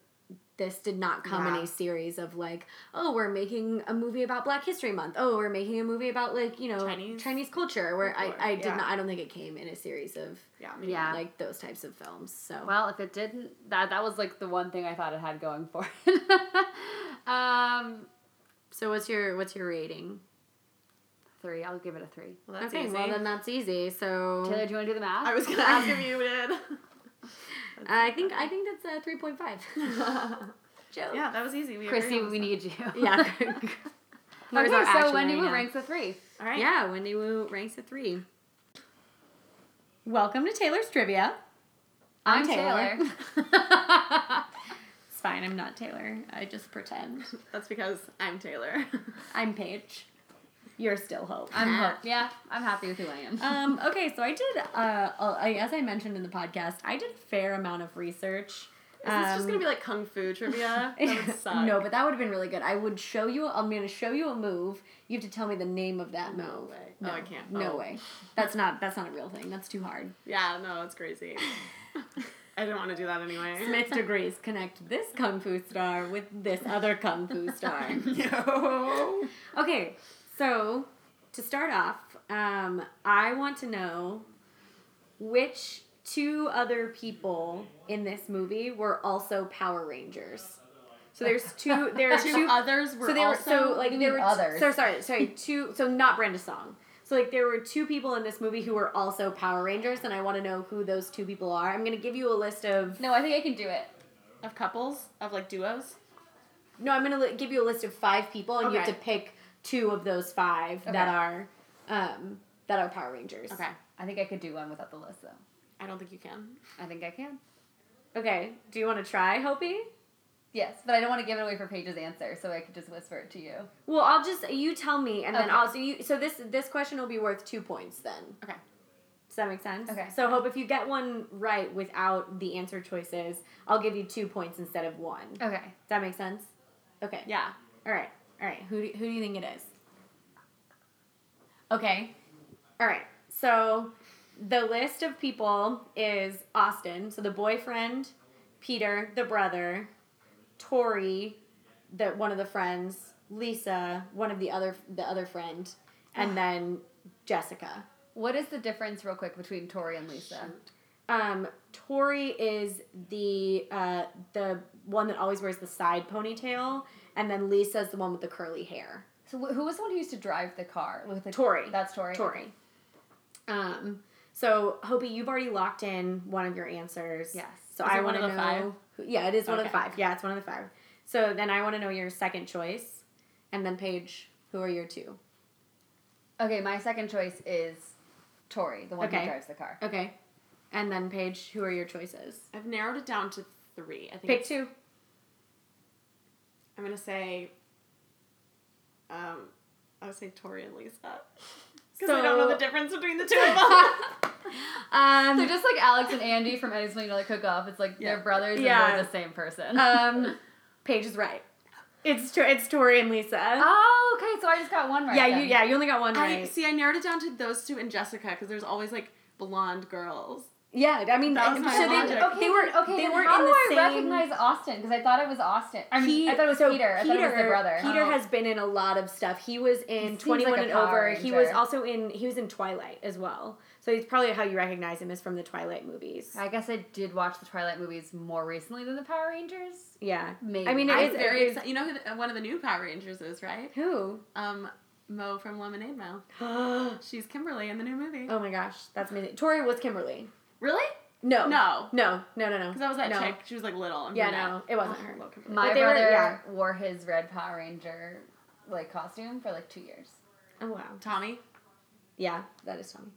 this did not come in a series of like, oh, we're making a movie about Black History Month. Oh, we're making a movie about like you know Chinese culture. Where I I did yeah. not I don't think it came in a series of Yeah, maybe. Yeah. like those types of films. So Well, if it didn't, that that was like the one thing I thought it had going for it. *laughs* um, so what's your what's your rating? three. I'll give it a three. Well, that's okay, easy. well then that's easy. So Taylor, do you want to do the math? I was gonna *laughs* ask if you did. I think I think that's a three point five. Joe. *laughs* yeah, that was easy. We agree Chrissy, we this need you. Yeah. *laughs* Where's okay, so Wendy right Wu now? ranks a three. All right. Yeah, Wendy Wu ranks a three. Welcome to Taylor's Trivia. I'm, Taylor. *laughs* It's fine, I'm not Taylor. I just pretend. That's because I'm Taylor. I'm Paige. You're still Hope. I'm hooked. Yeah, I'm happy with who I am. *laughs* um, okay, so I did, uh, I- as I mentioned in the podcast, I did a fair amount of research. Is this just Um, gonna be like kung fu trivia? *laughs* That would suck. no, but that would have been really good. I would show you. I'm going to show you a move. You have to tell me the name of that No move. way. No, Oh, I can't. No Oh. way. That's not. That's not a real thing. That's too hard. Yeah, no, it's crazy. *laughs* I didn't want to do that anyway. Smith degrees connect this kung fu star with this other kung fu star. Yo. Okay, so to start off, um, I want to know which two other people in this movie were also Power Rangers. So there's *laughs* two. There are Two two. others were so there were also. so like there were others? so sorry sorry two so not Brenda Song. So like there were two people in this movie who were also Power Rangers, and I want to know who those two people are. I'm gonna give you a list of no, I think I can do it. of couples of like duos. no, I'm gonna li- give you a list of five people, and you have to pick two of those five that are um, that are Power Rangers. Okay. I think I could do one without the list though. I don't think you can. I think I can. Okay. Do you want to try, Hopi? Yes, but I don't want to give it away for Paige's answer, so I could just whisper it to you. Well, I'll just you tell me, and then Okay. also you. So this this question will be worth two points then. Okay. Does that make sense? Okay. So hope if you get one right without the answer choices, I'll give you two points instead of one. Does Okay. that make sense? Okay. Yeah. All right. All right. Who do, who do you think it is? Okay. All right. So the list of people is Austin, so the boyfriend, Peter, the brother, Tori, the one of the friends, Lisa, one of the other the other friend, and then Jessica. What is the difference, real quick, between Tori and Lisa? Um, Tori is the uh, the one that always wears the side ponytail, and then Lisa's the one with the curly hair. So wh- who was the one who used to drive the car with the Tori. That's Tori. Tori. Um, so Hopi, you've already locked in one of your answers. Yes. So Is I want to know. five? who- yeah, it is one of the five. Yeah, it's one of the five. So then I want to know your second choice, and then Paige, who are your two? Okay, my second choice is Tori, the one Okay. who drives the car. Okay, and then Paige, who are your choices? I've narrowed it down to three. I think Pick two. I'm gonna say. Um, I would say Tori and Lisa. Because I don't know the difference between the two of them. *laughs* Um, They're just like Alex and Andy from Eddie's When You Like Cook Off. It's like Yeah. they're brothers Yeah. and they're the same person. um, *laughs* Paige is right. It's Tor- it's Tori and Lisa. oh, okay. So I just got one right. yeah, you yeah you only got one I right. see. I narrowed it down to those two and Jessica because there's always like blonde girls. Yeah, I mean, That was my so they. Okay, they were okay. they weren't how in do the I same. recognize Austin? Because I thought it was Austin. I mean, He- I thought it was so Peter. I thought it was the brother. Peter Oh. has been in a lot of stuff. He was in He Twenty One like and Power Over. He was also in he was in Twilight as well. So he's probably how you recognize him is from the Twilight movies. I guess I did watch the Twilight movies more recently than the Power Rangers. yeah, Maybe. I mean it I'm is very it is- excited. You know who the, one of the new Power Rangers is, right? Who? Um, Mo from Lemonade Mouth. *gasps* She's Kimberly in the new movie. Oh my gosh, that's amazing. Tori was Kimberly. Really? No, No. no, no, no, no. Because that was that no. chick. She was like little. And Yeah, brunette. no, it wasn't Oh, her. I love Kimberly. My But they were- brother yeah. wore his red Power Ranger like costume for like two years. Oh wow. Tommy. Yeah, that is Tommy.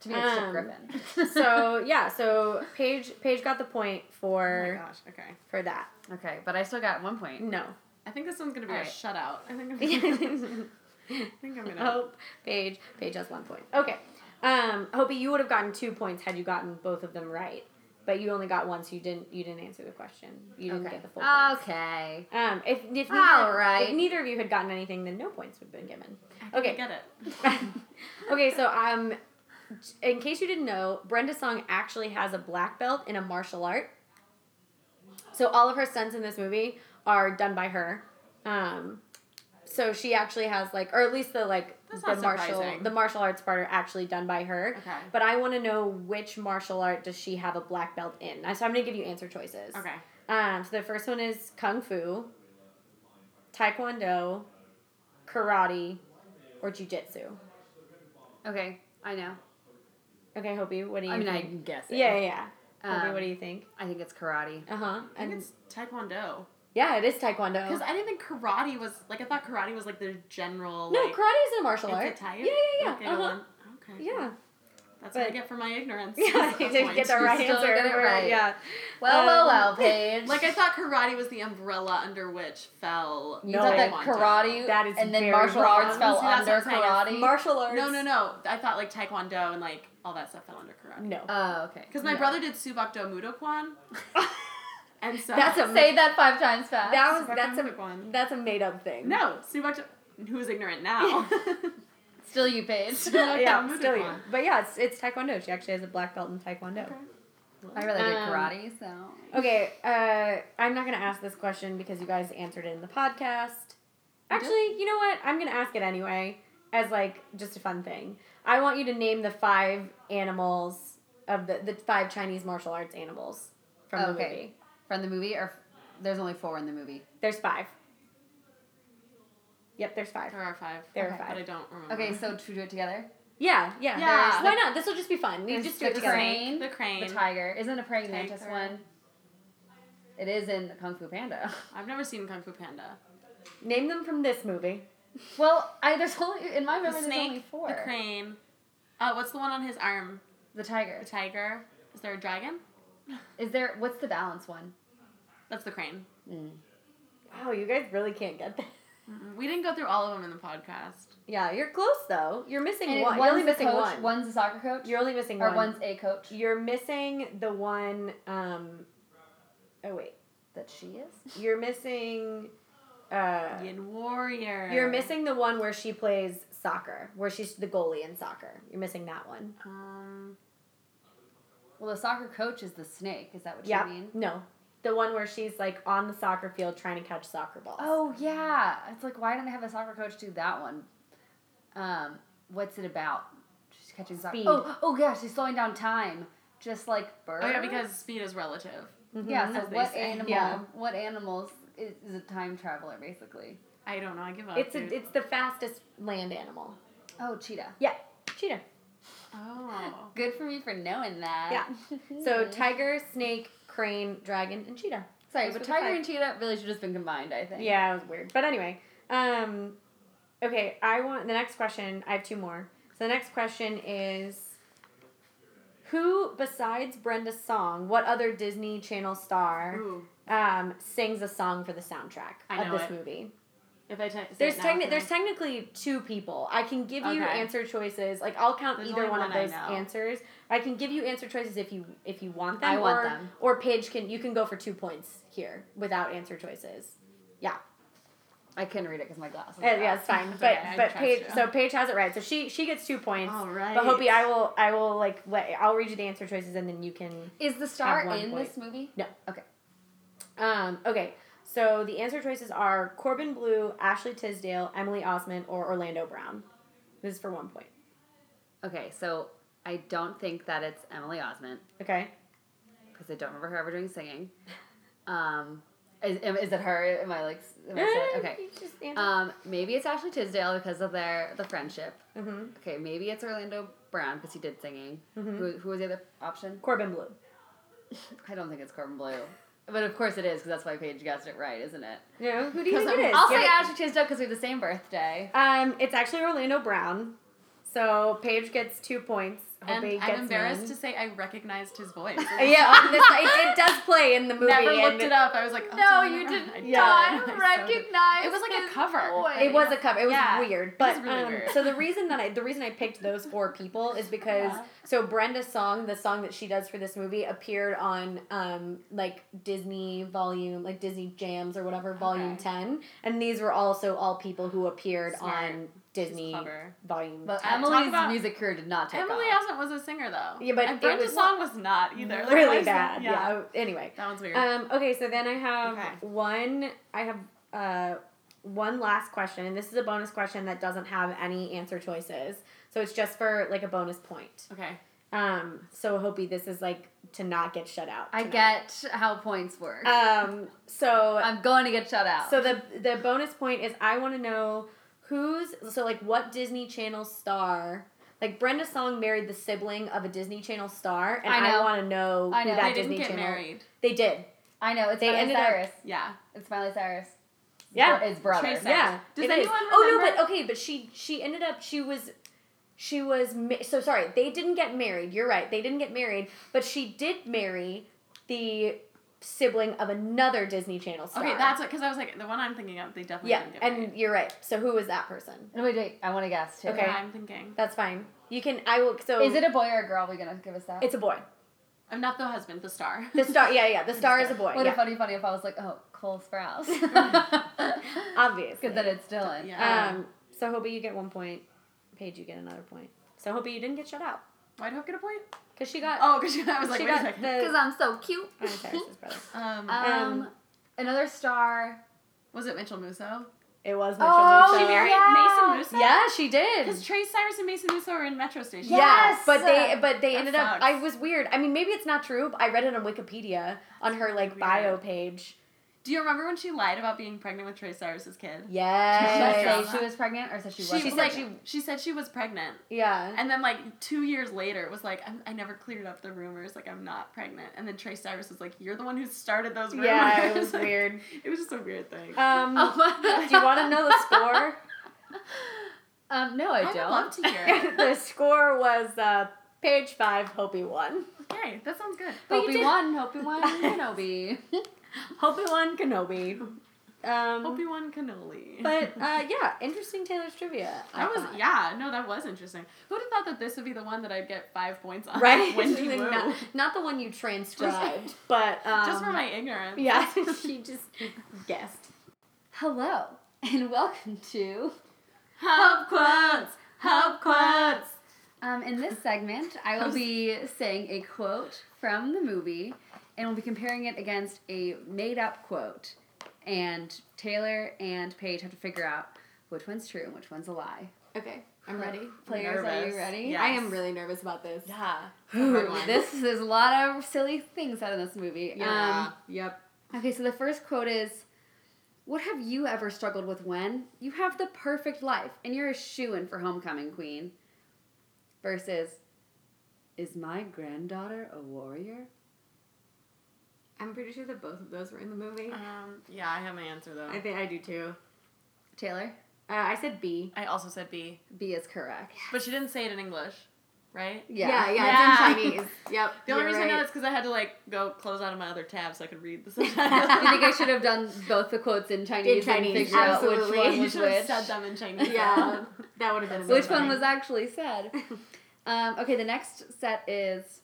To me, it's Chip Um, Griffin. So *laughs* yeah, so Paige Paige got the point Oh for my gosh. Okay. for that. okay, but I still got one point. No. I think this one's gonna be Alright. a shutout. I think I'm. *laughs* Gonna, *laughs* I think I'm gonna. Hope Paige Paige has one point. Okay. Um, Hopi, you would have gotten two points had you gotten both of them right, but you only got one, so you didn't you didn't answer the question. You didn't Okay. get the full points. Okay. Um, if if neither, All right. if neither of you had gotten anything, then no points would have been given. I Okay. Get it. *laughs* okay, so um, in case you didn't know, Brenda Song actually has a black belt in a martial art. So all of her stunts in this movie are done by her. Um, so she actually has like, or at least the like the martial surprising. the martial arts part are actually done by her. Okay. But I want to know which martial art does she have a black belt in? So I'm gonna give you answer choices. Okay. Um, so the first one is kung fu, taekwondo, karate, or jujitsu. Okay, I know. Okay, Hopi, what do you I mean, think? I'm guessing. yeah, yeah, yeah. Hopi, Um, what do you think? I think it's karate. Uh huh. I think And it's Taekwondo. Yeah, it is taekwondo. Because I didn't think karate was like I thought karate was like the general. no, like, karate is a martial it's art. a type. Yeah, yeah, Okay, yeah. go Uh-huh. Okay. Yeah. That's what I get for my ignorance. *laughs* Yeah, That's you did point. get the right answer. get right. Yeah. Well, well, Um, well, *laughs* Paige. Like I thought karate was the umbrella under which fell. you No, thought that karate That is and then martial wrong. arts fell See, under what I'm karate. Martial arts. No, no, no. I thought like Taekwondo and like all that stuff fell under karate. No. oh, okay. Because my No. brother did Subakdo Mudokwan. *laughs* and so That's a Say that five times fast. that was Subakdo that's a Mudokwan. that's a made up thing. No, Subakdo. Who's ignorant now? *laughs* Still you, Paige. Subakdo yeah, still you. But yeah, it's it's taekwondo. She actually has a black belt in taekwondo. Okay. I really did Um, karate, so. Okay, uh, I'm not gonna ask this question because you guys answered it in the podcast. Actually, you know what? I'm gonna ask it anyway, as like just a fun thing. I want you to name the five animals of the the five Chinese martial arts animals from the movie. From the movie, or there's only four in the movie. There's five. Yep, there's five. There are five. There are Okay. But I don't remember. Okay, so to do it together. Yeah, yeah. Yeah. there's- Why not? This will just be fun. You There's just do the it together. crane. The crane. The tiger isn't a praying Tiger. mantis one. It is in Kung Fu Panda. *laughs* I've never seen Kung Fu Panda. Name them from this movie. *laughs* Well, I there's only in my The memory there's only four. the crane. Uh, what's the one on his arm? The tiger. The tiger. Is there a dragon? Is there? What's the balance one? That's the crane. Wow, you guys really can't get that. Mm-mm. We didn't go through all of them in the podcast. Yeah, you're close though. You're missing And one. one's You're only missing coach, one. One's a soccer coach. You're only missing one. or one. one's a coach You're missing the one. Um. Oh wait. that she is. You're missing. Uh. Yin Warrior. You're missing the one where she plays soccer, where she's the goalie in soccer. You're missing that one. Um, Well, the soccer coach is the snake. Is that what Yeah. you mean? No. The one where she's like on the soccer field trying to catch soccer balls. Oh yeah. It's like why didn't I have a soccer coach do that one? Um, what's it about? She's catching soccer. Speed. Oh, oh yeah, she's slowing down time, just like birds. oh yeah, because speed is relative. yeah. So what say. animal? Yeah. What animals is, is a time traveler basically? I don't know. I give up. It's a, it's the fastest land animal. Oh, cheetah. Yeah, cheetah. oh. Good for me for knowing that. Yeah. So *laughs* tiger, snake, crane, dragon, and cheetah. Sorry, Those but tiger and cheetah really should have just been combined. I think. Yeah, it was weird. But anyway, um, okay. I want the next question. I have two more. So the next question is, who besides Brenda Song, what other Disney Channel star, um, sings a song for the soundtrack of this it. movie? If I te- There's techni- there's technically two people. I can give you answer choices. Like I'll count There's either only one, of those answers. I can give you answer choices if you if you want them. I want or, them. Or Paige can you can go for two points here without answer choices. Yeah. I couldn't read it because my glasses. Uh, yeah, it's fine. *laughs* But okay, but Paige you. so Paige has it right. So she she gets two points. All right. But Hopi, I will I will like let I'll read you the answer choices and then you can Is the star in point. this movie? No. Okay. Um okay. So the answer choices are Corbin Bleu, Ashley Tisdale, Emily Osment, or Orlando Brown. This is for one point. Okay, so I don't think that it's Emily Osment Okay. because I don't remember her ever doing singing. Um, is, am- is it her? Am I like? Am I okay. You just answer. Um, maybe it's Ashley Tisdale because of their the friendship. mm-hmm. Okay, maybe it's Orlando Brown because he did singing. Mhm. Who, who was the other option? Corbin Bleu. *laughs* I don't think it's Corbin Bleu, but of course it is because that's why Paige guessed it right, isn't it? No, who do you 'Cause think it I'm- is? I'll say it. Ashley Tisdale because we have the same birthday. Um, it's actually Orlando Brown. So Paige gets two points. And I'm embarrassed to say I recognized his voice. *laughs* Yeah, *laughs* on this, it, it does play in the movie. Never looked it up. I was like, oh, No, you did *laughs* Brown. I Yeah. did. not so- recognize. It was like a cover. voice. It was a cover. It was Yeah. weird, It but was really um, weird. so the reason that I the reason I picked those four people is because Yeah. so Brenda Song, the song that she does for this movie, appeared on um like Disney volume, like Disney Jams or whatever, volume Okay. ten, and these were also all people who appeared Smart. on Disney volume. But 10. Emily's about- music career did not take Emily off. Osment was a singer though. Yeah, but and it was- song was not either. Like, really is bad. that- Yeah. Anyway, That one's weird. Um, okay, so then I have Okay. one. I have uh, one last question, and this is a bonus question that doesn't have any answer choices. So it's just for like a bonus point. okay. Um, so Hopi, this is like to not get shut out. I get how points work. Um, so I'm going to get shut out. so the the bonus point is I want to know who's so like what Disney Channel star. Like Brenda Song married the sibling of a Disney Channel star, and I I, want to know I who know. that they Disney didn't get Channel. married. They did. I know it's they Miley ended up- Yeah. It's Miley Cyrus. Yeah. Bro- his brother. Trace Yeah. Does it anyone is. Oh no, but okay, but she she ended up she was she was ma- so sorry. They didn't get married. You're right. They didn't get married, but she did marry the sibling of another Disney Channel star. Okay, that's what because I was like the one I'm thinking of. They definitely yeah, didn't get and married. you're right. So who was that person? No, wait, wait. I want to guess too. Okay. Yeah, I'm thinking. That's fine. You can. I will. So Is it a boy or a girl? Are we gonna give us that? It's a boy. I'm not the husband, the star. The star. Yeah, yeah. The *laughs* star is a boy. Would Yeah, it funny funny if I was like, oh, Cole Sprouse? *laughs* *laughs* obviously. Because then it's Dylan. Yeah. Um. So Hopi, you get one point. Paige, you get another point. So Hopi, you didn't get shut out Why'd Hope get a point? Because she got. Oh, because she I was like, she wait a got second. Because. *laughs* I'm so cute. Miley Cyrus's *laughs* brother. Um, Um, Um, another star. was it Mitchell Musso? It was Mitchell Oh, Musso. She married yeah. Mason Musso. Yeah, she did. Because Trace Cyrus and Mason Musso are in Metro Station. Yeah. Yeah, Yes! but they but they That ended up. I was weird. I mean, maybe it's not true. But I read it on Wikipedia on her like Weird. bio page. Do you remember when she lied about being pregnant with Trace Cyrus's kid? Yeah. She say she was pregnant or said she She, was was said like pregnant? she said she was pregnant, Yeah. and then like two years later, it was like I'm, I never cleared up the rumors. Like I'm not pregnant, and then Trace Cyrus was like, "You're the one who started those rumors." Yeah, it was *laughs* Like, weird. It was just a weird thing. Um, Oh *laughs* do you want to know the score? *laughs* Um, no, I, I would don't. love to hear it. the score was uh, Paige five. Hopi won. Okay, that sounds good. But you Hope he did- won. Hope won. Kenobi. Hopi won. Kenobi. Um, Obi Wan cannoli. but uh, *laughs* yeah, interesting Taylor's trivia. I that was thought. yeah, no, that was interesting. Who'd have thought that this would be the one that I'd get five points on? right. *laughs* Wendy *laughs* Wu. not, not the one you transcribed, but um, Just for my ignorance. yeah, she just guessed. Hello and welcome to. Hub quotes. Hub quotes. Um, in this segment, I will be saying a quote from the movie, and we'll be comparing it against a made-up quote. And Taylor and Paige have to figure out which one's true and which one's a lie. Okay, I'm ready. *laughs* Players, are you ready? Yeah. I am really nervous about this. Yeah. Ooh, this there's a lot of silly things out of this movie. Yeah. Um, yep. okay, so the first quote is What have you ever struggled with when you have the perfect life and you're a shoo in for homecoming queen? Versus Is my granddaughter a warrior? I'm pretty sure that both of those were in the movie. Um, yeah, I have my answer though. I think I do too. Taylor? Uh, I said B. I also said B, B is correct. but she didn't say it in English, right? Yeah, yeah, Yeah. it's in Chinese. *laughs* Yep. The only you're reason I know right. is because I had to like go close out of my other tab so I could read the *laughs* subtitles. *laughs* you think I should have done both the quotes in Chinese, in Chinese, and figure out which absolutely. one you was should have which? said them in Chinese. Yeah, that would have been Which amazing. one was actually said? Um, okay, the next set is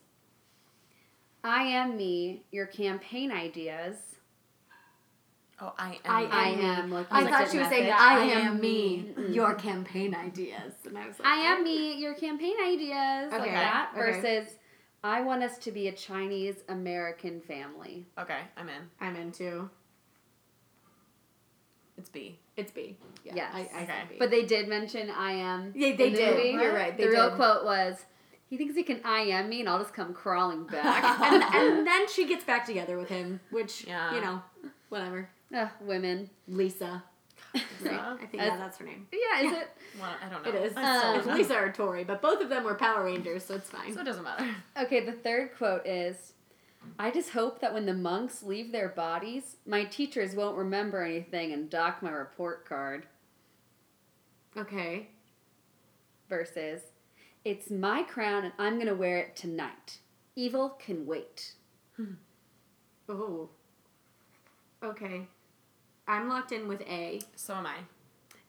I am me, your campaign ideas. Oh, I am. I I am am. Like, I like thought it she was saying. I, I am am me, *laughs* your campaign ideas. And I was like, I am me, your campaign ideas, like that. okay. Versus, I want us to be a Chinese American family. Okay, I'm in. I'm into. It's B. It's B. Yeah, Yes. I, I Okay. B. But they did mention I am. Yeah, they the did. movie. You're right, they the real did. quote was, "He thinks he can I am me, and I'll just come crawling back." *laughs* and, and *laughs* then she gets back together with him, which, Yeah. you know, whatever. Ugh, women. Lisa. Right? Lisa? I think As- yeah, that's her name. Yeah, is it? *laughs* Well, I don't know. It is. I Um, it's. Lisa or Tori, but both of them were Power Rangers, so it's fine. So it doesn't matter. Okay, the third quote is I just hope that when the monks leave their bodies, my teachers won't remember anything and dock my report card. Okay. Versus, it's my crown and I'm gonna wear it tonight. Evil can wait. *laughs* Oh. Okay. I'm locked in with A. So am I.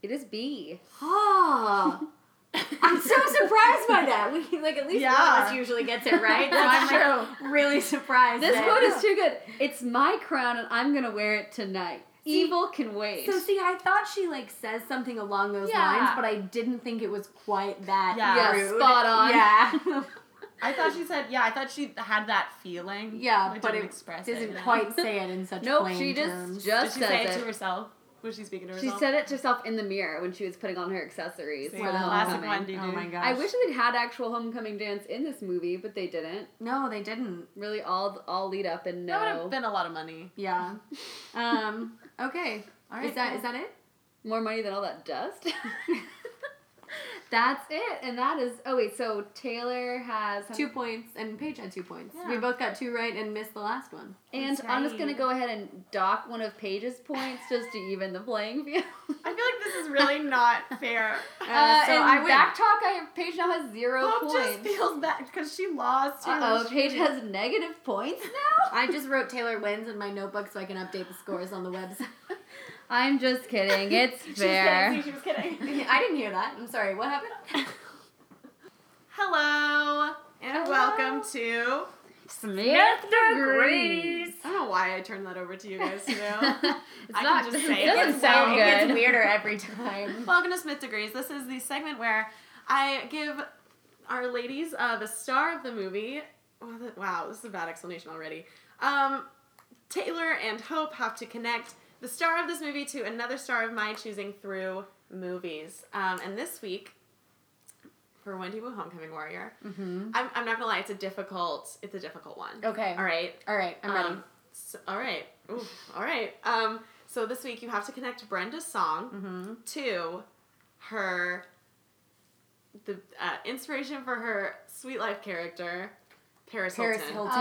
It is B. Oh. *laughs* I'm so surprised by that. We like at least one of us usually gets it right. So *laughs* That's I'm like really surprised. This that- quote is too good. It's my crown and I'm gonna wear it tonight. See- Evil can wait. So see, I thought she like says something along those Yeah. lines, but I didn't think it was quite that Yeah. Yeah, rude. spot on. Yeah. I thought she said, yeah, I thought she had that feeling. yeah, but, but didn't it express doesn't it. you know? quite say it in such *laughs* nope, plain she just terms. Did just she says say it it. to herself? Was she speaking to herself? She said it to herself in the mirror when she was putting on her accessories See, for the classic homecoming. Wendy, oh my gosh. I wish they'd had actual homecoming dance in this movie, but they didn't. No, they didn't. Really, all all lead up and no. That would no have been a lot of money. Yeah. *laughs* Um. Okay. All right. is that cool. is that it? more money than all that dust. *laughs* That's it, and that is. Oh wait, so Taylor has Two points, and Paige had two points. Yeah. We both got two right and missed the last one. and That's I'm just gonna go ahead and dock one of Paige's points just to even the playing field. *laughs* I feel like this is really not fair. *laughs* Uh, Uh, so and I win. back talk, I have Paige now has zero Hope just points. feels bad because she lost. Uh oh, Paige has negative points now. *laughs* I just wrote Taylor wins in my notebook so I can update the scores on the website. I'm just kidding. *laughs* It's fair. kidding. She was kidding. *laughs* I didn't hear that. I'm sorry. What happened? *laughs* Hello and Hello. welcome to. Smith Degrees. I don't know why I turned that over to you guys to do. it's I not can just it say it. doesn't It's sound It good. It gets weirder every time. Welcome to Smith Degrees. This is the segment where I give our ladies uh, the star of the movie. Wow, this is a bad explanation already. Um, Taylor and Hope have to connect the star of this movie to another star of my choosing through movies. Um, and this week, for Wendy Wu Homecoming Warrior, Mm-hmm. I'm, I'm not gonna lie, it's a difficult, it's a difficult one. Okay. All right. All right. I'm ready. Um, So, all right. Ooh, all right. Um, so this week you have to connect Brenda Song Mm-hmm. to her the uh, inspiration for her Sweet Life character, Paris, Paris Hilton. Hilton.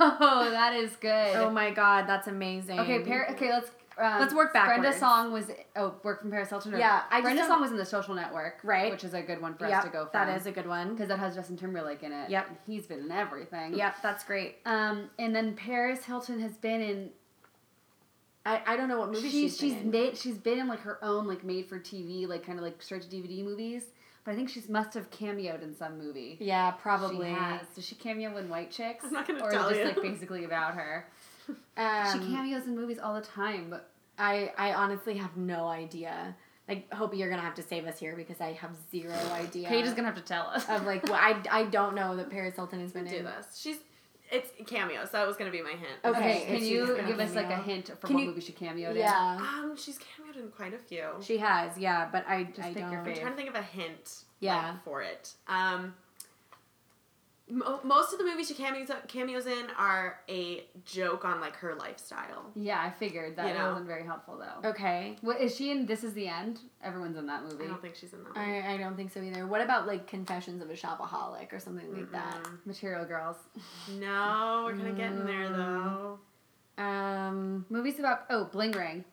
Oh, *laughs* that is good. Oh my god, that's amazing. Okay, Par- okay, let's um, Let's work Brenda's backwards. song was oh, work from Paris Hilton. Or, Yeah, I just Brenda Song was in the Social Network, Right. Which is a good one for us to go from. that is a good one. because that has Justin Timberlake in it. Yep. he's been in everything. Yep, that's great. Um, and then Paris Hilton has been in. I, I don't know what movie she's she's, she's been in. made she's been in like her own like made for TV like kind of like straight to DVD movies. But I think she's must have cameoed in some movie. Yeah, probably. She has. Does she cameo in White Chicks? I'm not gonna or tell just you. like basically about her. Um, she cameos in movies all the time, but I I honestly have no idea. Like, hope you're gonna have to save us here because I have zero idea. Paige is gonna have to tell us. of like what I I don't know that Paris Hilton has been do in. this. She's it's cameos. That was gonna be my hint. Okay, can you give us like a cameo. hint for Can what you- movie she cameoed in? Yeah, Um, she's cameoed in quite a few. she has. Yeah, but I Just I pick your don't. I'm trying to think of a hint. Yeah. like, for it. Um, mo- most of the movies she cameos cameos in are a joke on like her lifestyle. Yeah, I figured that You know. wasn't very helpful though. Okay. What is she in? This is the end. Everyone's in that movie. I don't think she's in that. One. I, I don't think so either. What about like Confessions of a Shopaholic or something like that? Material Girls. No, we're kind of getting there Mm. though. Um. Movies about oh Bling Ring.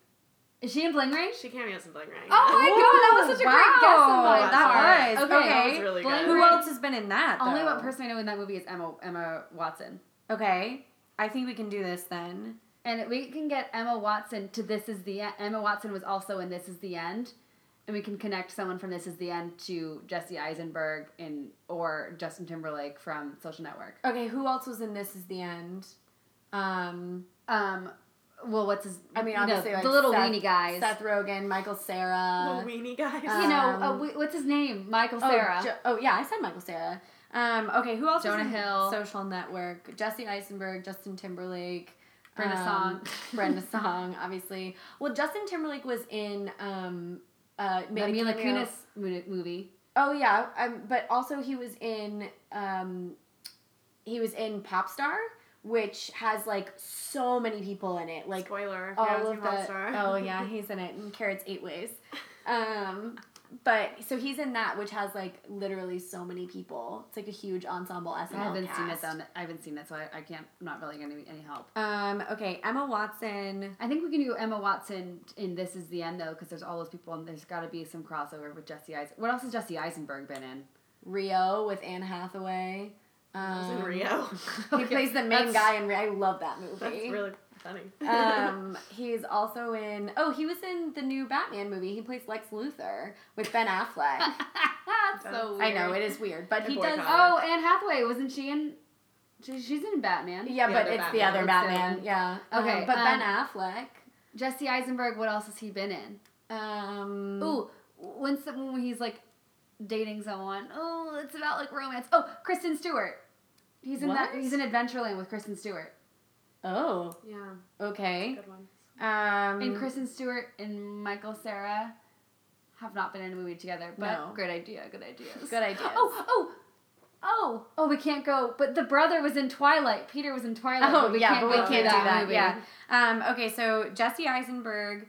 Is she in Bling Ring? She cameos in Bling Ring. Oh my god, that was such a great guess on Wow, my that was. okay. Okay. That was really Bling good. Who else has been in that? Only though? one person I know in that movie is Emma Emma Watson. Okay. I think we can do this then. And we can get Emma Watson to This Is the End. Emma Watson was also in This Is the End. And we can connect someone from This Is the End to Jesse Eisenberg in or Justin Timberlake from Social Network. Okay, who else was in This Is the End? Um, Um, well, what's his? I mean, you know, obviously, like the little Seth- weenie guys. Seth Rogen, Michael Cera. Little weenie guys. Uh, you know, uh, Um, what's his name? Michael oh, Cera. Jo- oh, yeah, I said Michael Cera. Um, okay, who else? was Jonah in Hill. Social Network. Jesse Eisenberg, Justin Timberlake. Brenda um, Song. *laughs* *laughs* Brenda Song, obviously. Well, Justin Timberlake was in um, uh, the made a Mila Kunis movie. Oh yeah, um, but also he was in um, he was in Popstar, which has like so many people in it, like Spoiler. all haven't of the. *laughs* Oh yeah, *laughs* he's in it. And Carrots Eight Ways. Um, but so he's in that, which has like literally so many people. It's like a huge ensemble SNL I haven't seen it though. I haven't seen it, so I, I can't. I'm not really going to be any help. Um, okay, Emma Watson. I think we can do Emma Watson in This Is the End though, because there's all those people, and there's got to be some crossover with Jesse Eisen. What else has Jesse Eisenberg been in? Rio with Anne Hathaway. Was in Um, Rio. *laughs* *laughs* He Okay, plays the main that's- guy in Rio. I love that movie. That's really funny. um, *laughs* he's also in. Oh, he was in the new Batman movie. He plays Lex Luthor with Ben Affleck. That's so weird. I know it is weird, but he does. Oh, Anne Hathaway wasn't she in? She, she's in Batman. Yeah, The but it's the other Batman. Yeah. Okay, Um, but um, Ben Affleck. Jesse Eisenberg. What else has he been in? Um. Ooh, when when he's like dating someone. Oh, it's about like romance. Oh, Kristen Stewart. He's in that. He's in Adventureland with Kristen Stewart. Oh. yeah, Okay. good one. Um. And Kristen Stewart and Michael Cera have not been in a movie together, but No. great idea, good ideas. *laughs* Good idea. Oh, oh, oh, oh, we can't go. But the brother was in Twilight. Peter was in Twilight. Oh but we yeah, can't but we can't do that. movie. Yeah. Um. Okay, so Jesse Eisenberg.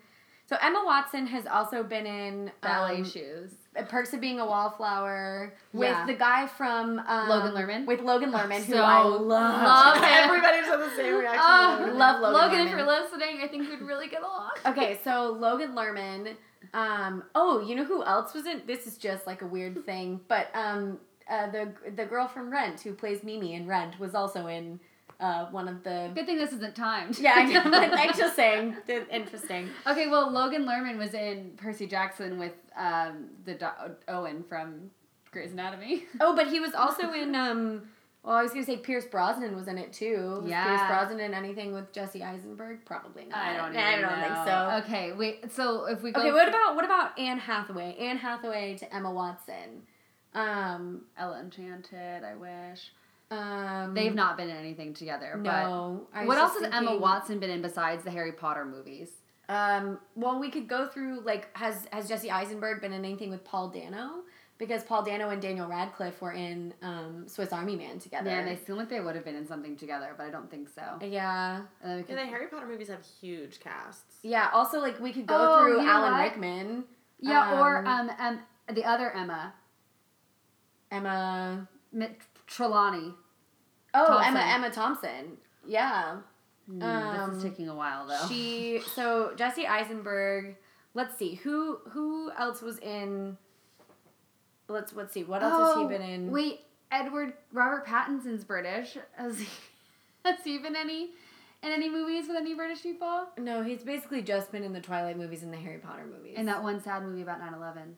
So Emma Watson has also been in Ballet um, shoes. Perks of Being a Wallflower with Yeah. the guy from um, Logan Lerman? With Logan Lerman, who So I love. love him. *laughs* Everybody's had the same reaction. Oh, to Logan. love Logan Logan, if you're listening, I think we'd really get along. *laughs* Okay, so Logan Lerman. Um, oh, you know who else was in? This is just like a weird thing, but um, uh, the the girl from Rent who plays Mimi in Rent was also in uh, one of the. Good thing this isn't timed. Yeah, I *laughs* know. I'm just saying. Interesting. Okay, well, Logan Lerman was in Percy Jackson with um, the do- Owen from Grey's Anatomy. *laughs* Oh, but he was also in. Um, well, I was gonna say Pierce Brosnan was in it too. Was Yeah. Pierce Brosnan in anything with Jesse Eisenberg? Probably not. I don't. *laughs* I don't think so. Okay, wait. So if we go, Okay, what about what about Anne Hathaway? Anne Hathaway to Emma Watson. Um, Ella Enchanted? I wish um, they've not been in anything together. No. But what else just has Emma Watson been in besides the Harry Potter movies? Um, well, we could go through like has has Jesse Eisenberg been in anything with Paul Dano? because Paul Dano and Daniel Radcliffe were in um, Swiss Army Man together. Yeah, they seem like they would have been in something together, but I don't think so. yeah. Uh, we Yeah, the Harry Potter movies have huge casts. Yeah, also like we could go Oh, through you Alan what? Rickman. yeah, or um, um, the other Emma, Emma M- Trelawney. Oh, Thompson. Emma Emma Thompson. Yeah. Mm, Um, this is taking a while though. She so Jesse Eisenberg. Let's see who who else was in. Let's let's see what else has he been in? Oh, Wait, Edward Robert Pattinson's British. Has he, *laughs* has he been any in any movies with any British people? No, he's basically just been in the Twilight movies and the Harry Potter movies. And that one sad movie about 9-11.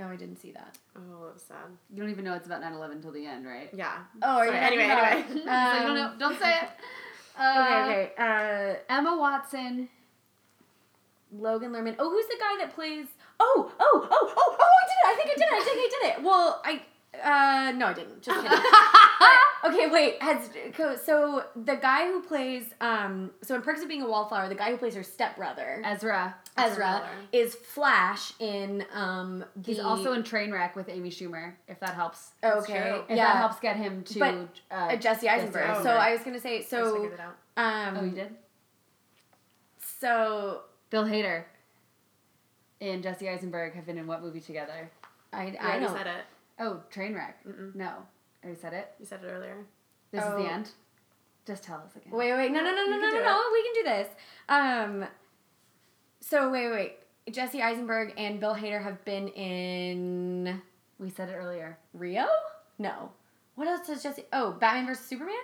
Oh, I didn't see that. Oh, that was sad. You don't even know it's about 9-11 until the end, right? Yeah. Oh, are you anyway, about- anyway. He's like, don't, don't say it. *laughs* Uh, okay, okay. Uh, Emma Watson. Logan Lerman. Oh, who's the guy that plays? Oh, oh, oh, oh, oh! I did it! I think I did it! I think I did it! Well, I. Uh, no, I didn't. Just kidding. *laughs* But- *laughs* okay, wait. Has so the guy who plays um so in Perks of Being a Wallflower, the guy who plays her stepbrother Ezra. Ezra is Flash in um. He's also in Trainwreck with Amy Schumer, if that helps. okay. If Yeah, that helps get him to But, uh, uh, Jesse Eisenberg. Eisenberg. So I was gonna say so figured it out. um. Oh, you did? So Bill Hader and Jesse Eisenberg have been in what movie together? I You I don't. said it. Oh, Trainwreck. Mm-mm. No. Already said it. You said it earlier. This is Oh. the end. Just tell us again. Wait, wait, no, no, no, no, no, no, no. We can do this. Um, so wait, wait. Jesse Eisenberg and Bill Hader have been in We said it earlier. Rio. No. What else does Jesse? Oh, Batman vs Superman.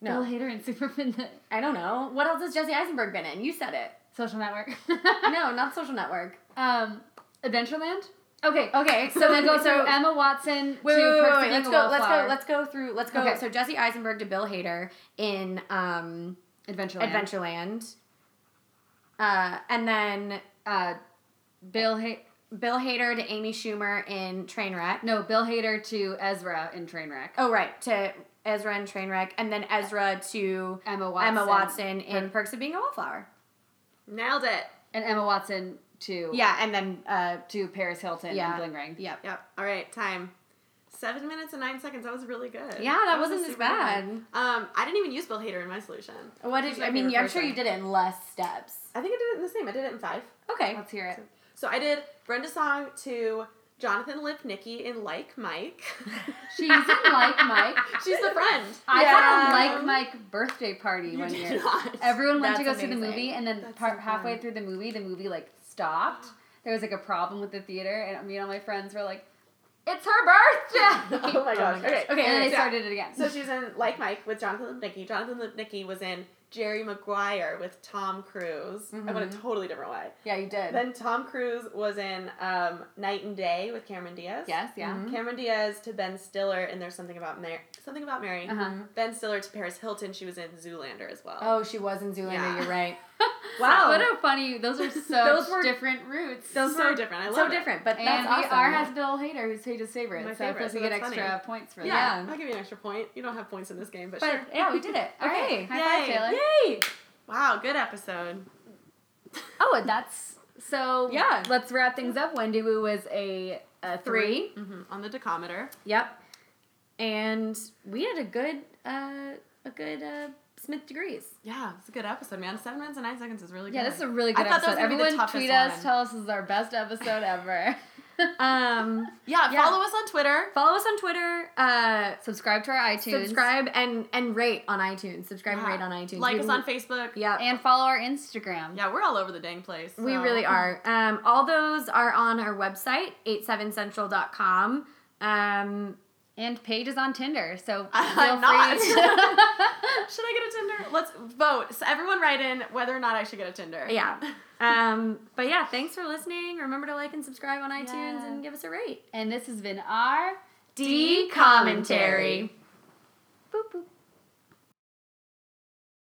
No, Bill Hader and *laughs* Superman, I don't know. What else has Jesse Eisenberg been in? You said it. Social Network. *laughs* No, not *laughs* Social Network. Um, Adventureland. Okay. Okay, So then go so through *laughs* Emma Watson Wait, to wait, wait, Perks wait, of Let's Being a go. Let's go. Let's go through. Let's go. Okay. So Jesse Eisenberg to Bill Hader in um, Adventureland. Adventureland. Uh, and then Uh, Bill ha- Bill Hader to Amy Schumer in Trainwreck. No, Bill Hader to Ezra in Trainwreck. Oh, right. To Ezra in Trainwreck. And then Ezra to Emma Watson. Emma Watson in Perks of Being a Wallflower. Nailed it. And Emma Watson to Yeah, and then, uh, to Paris Hilton yeah. in Bling Ring. Yep. Yep. All right. Time. Seven minutes and nine seconds. That was really good. Yeah, that was wasn't as bad. good. Um, I didn't even use Bill Hader in my solution. What did you, I mean, favorite I'm sure you did it in less steps. I think I did it in the same. I did it in five. Okay. Let's hear it. So I did Brenda Song to Jonathan Lipnicki in Like Mike. *laughs* She's in Like Mike. *laughs* She's the friend. I Yeah. had a Like Mike birthday party You one did year. not. Everyone went to go That's see the movie, and then That's part, so halfway through the movie, the movie like stopped. There was like a problem with the theater, and me and all my friends were like, "It's her birthday!" *laughs* oh my gosh. Okay. Okay, and then they started it again. So she was in Like Mike with Jonathan Lipnicki. Jonathan Lipnicki was in Jerry Maguire with Tom Cruise. I went a totally different way. Yeah, you did. Then Tom Cruise was in um, Knight and Day with Cameron Diaz. yes, yeah. Mhm. Cameron Diaz to Ben Stiller, and there's something about Mary. Something about Mary. Uh-huh. Ben Stiller to Paris Hilton. She was in Zoolander as well. oh, she was in Zoolander. Yeah. You're right. *laughs* Wow, what a funny! Those are *laughs* such Those were- different roots. those so were different. I love so it. different, but and that's we awesome. are has Bill Hader, who's Hader's favorite. My so I feel favorite, like we get extra funny. points for Yeah, that. Yeah. I'll give you an extra point. You don't have points in this game, but, But sure. yeah, we did it. *laughs* Okay, Okay. high five, Yay. Taylor. Yay! Wow, good episode. Oh, that's so. Yeah. Let's wrap things up. Wendy Wu was a, a three. Three. hmm On the decometer. Yep. And we had a good, uh, a good uh, Smith degrees. Yeah, it's a good episode, man. Seven minutes and nine seconds is really good. Yeah, this is a really good I thought episode. was gonna the Everyone tweet us, one. tell us this is our best episode *laughs* ever. Um, yeah, *laughs* Yeah. follow us on Twitter. follow us on Twitter. Uh, subscribe to our iTunes. subscribe and and rate on iTunes. Subscribe and rate on iTunes. Like We- us on Facebook. Yeah. and follow our Instagram. Yeah, we're all over the dang place. We really are. Um, all those are on our website, 87central.com. Um, And Paige is on Tinder, so *laughs* feel I'm free. not. to- *laughs* Should I get a Tinder? Let's vote. So everyone write in whether or not I should get a Tinder. yeah. *laughs* Um, but yeah, thanks for listening. Remember to like and subscribe on iTunes Yeah. and give us a rate. and this has been our D commentary.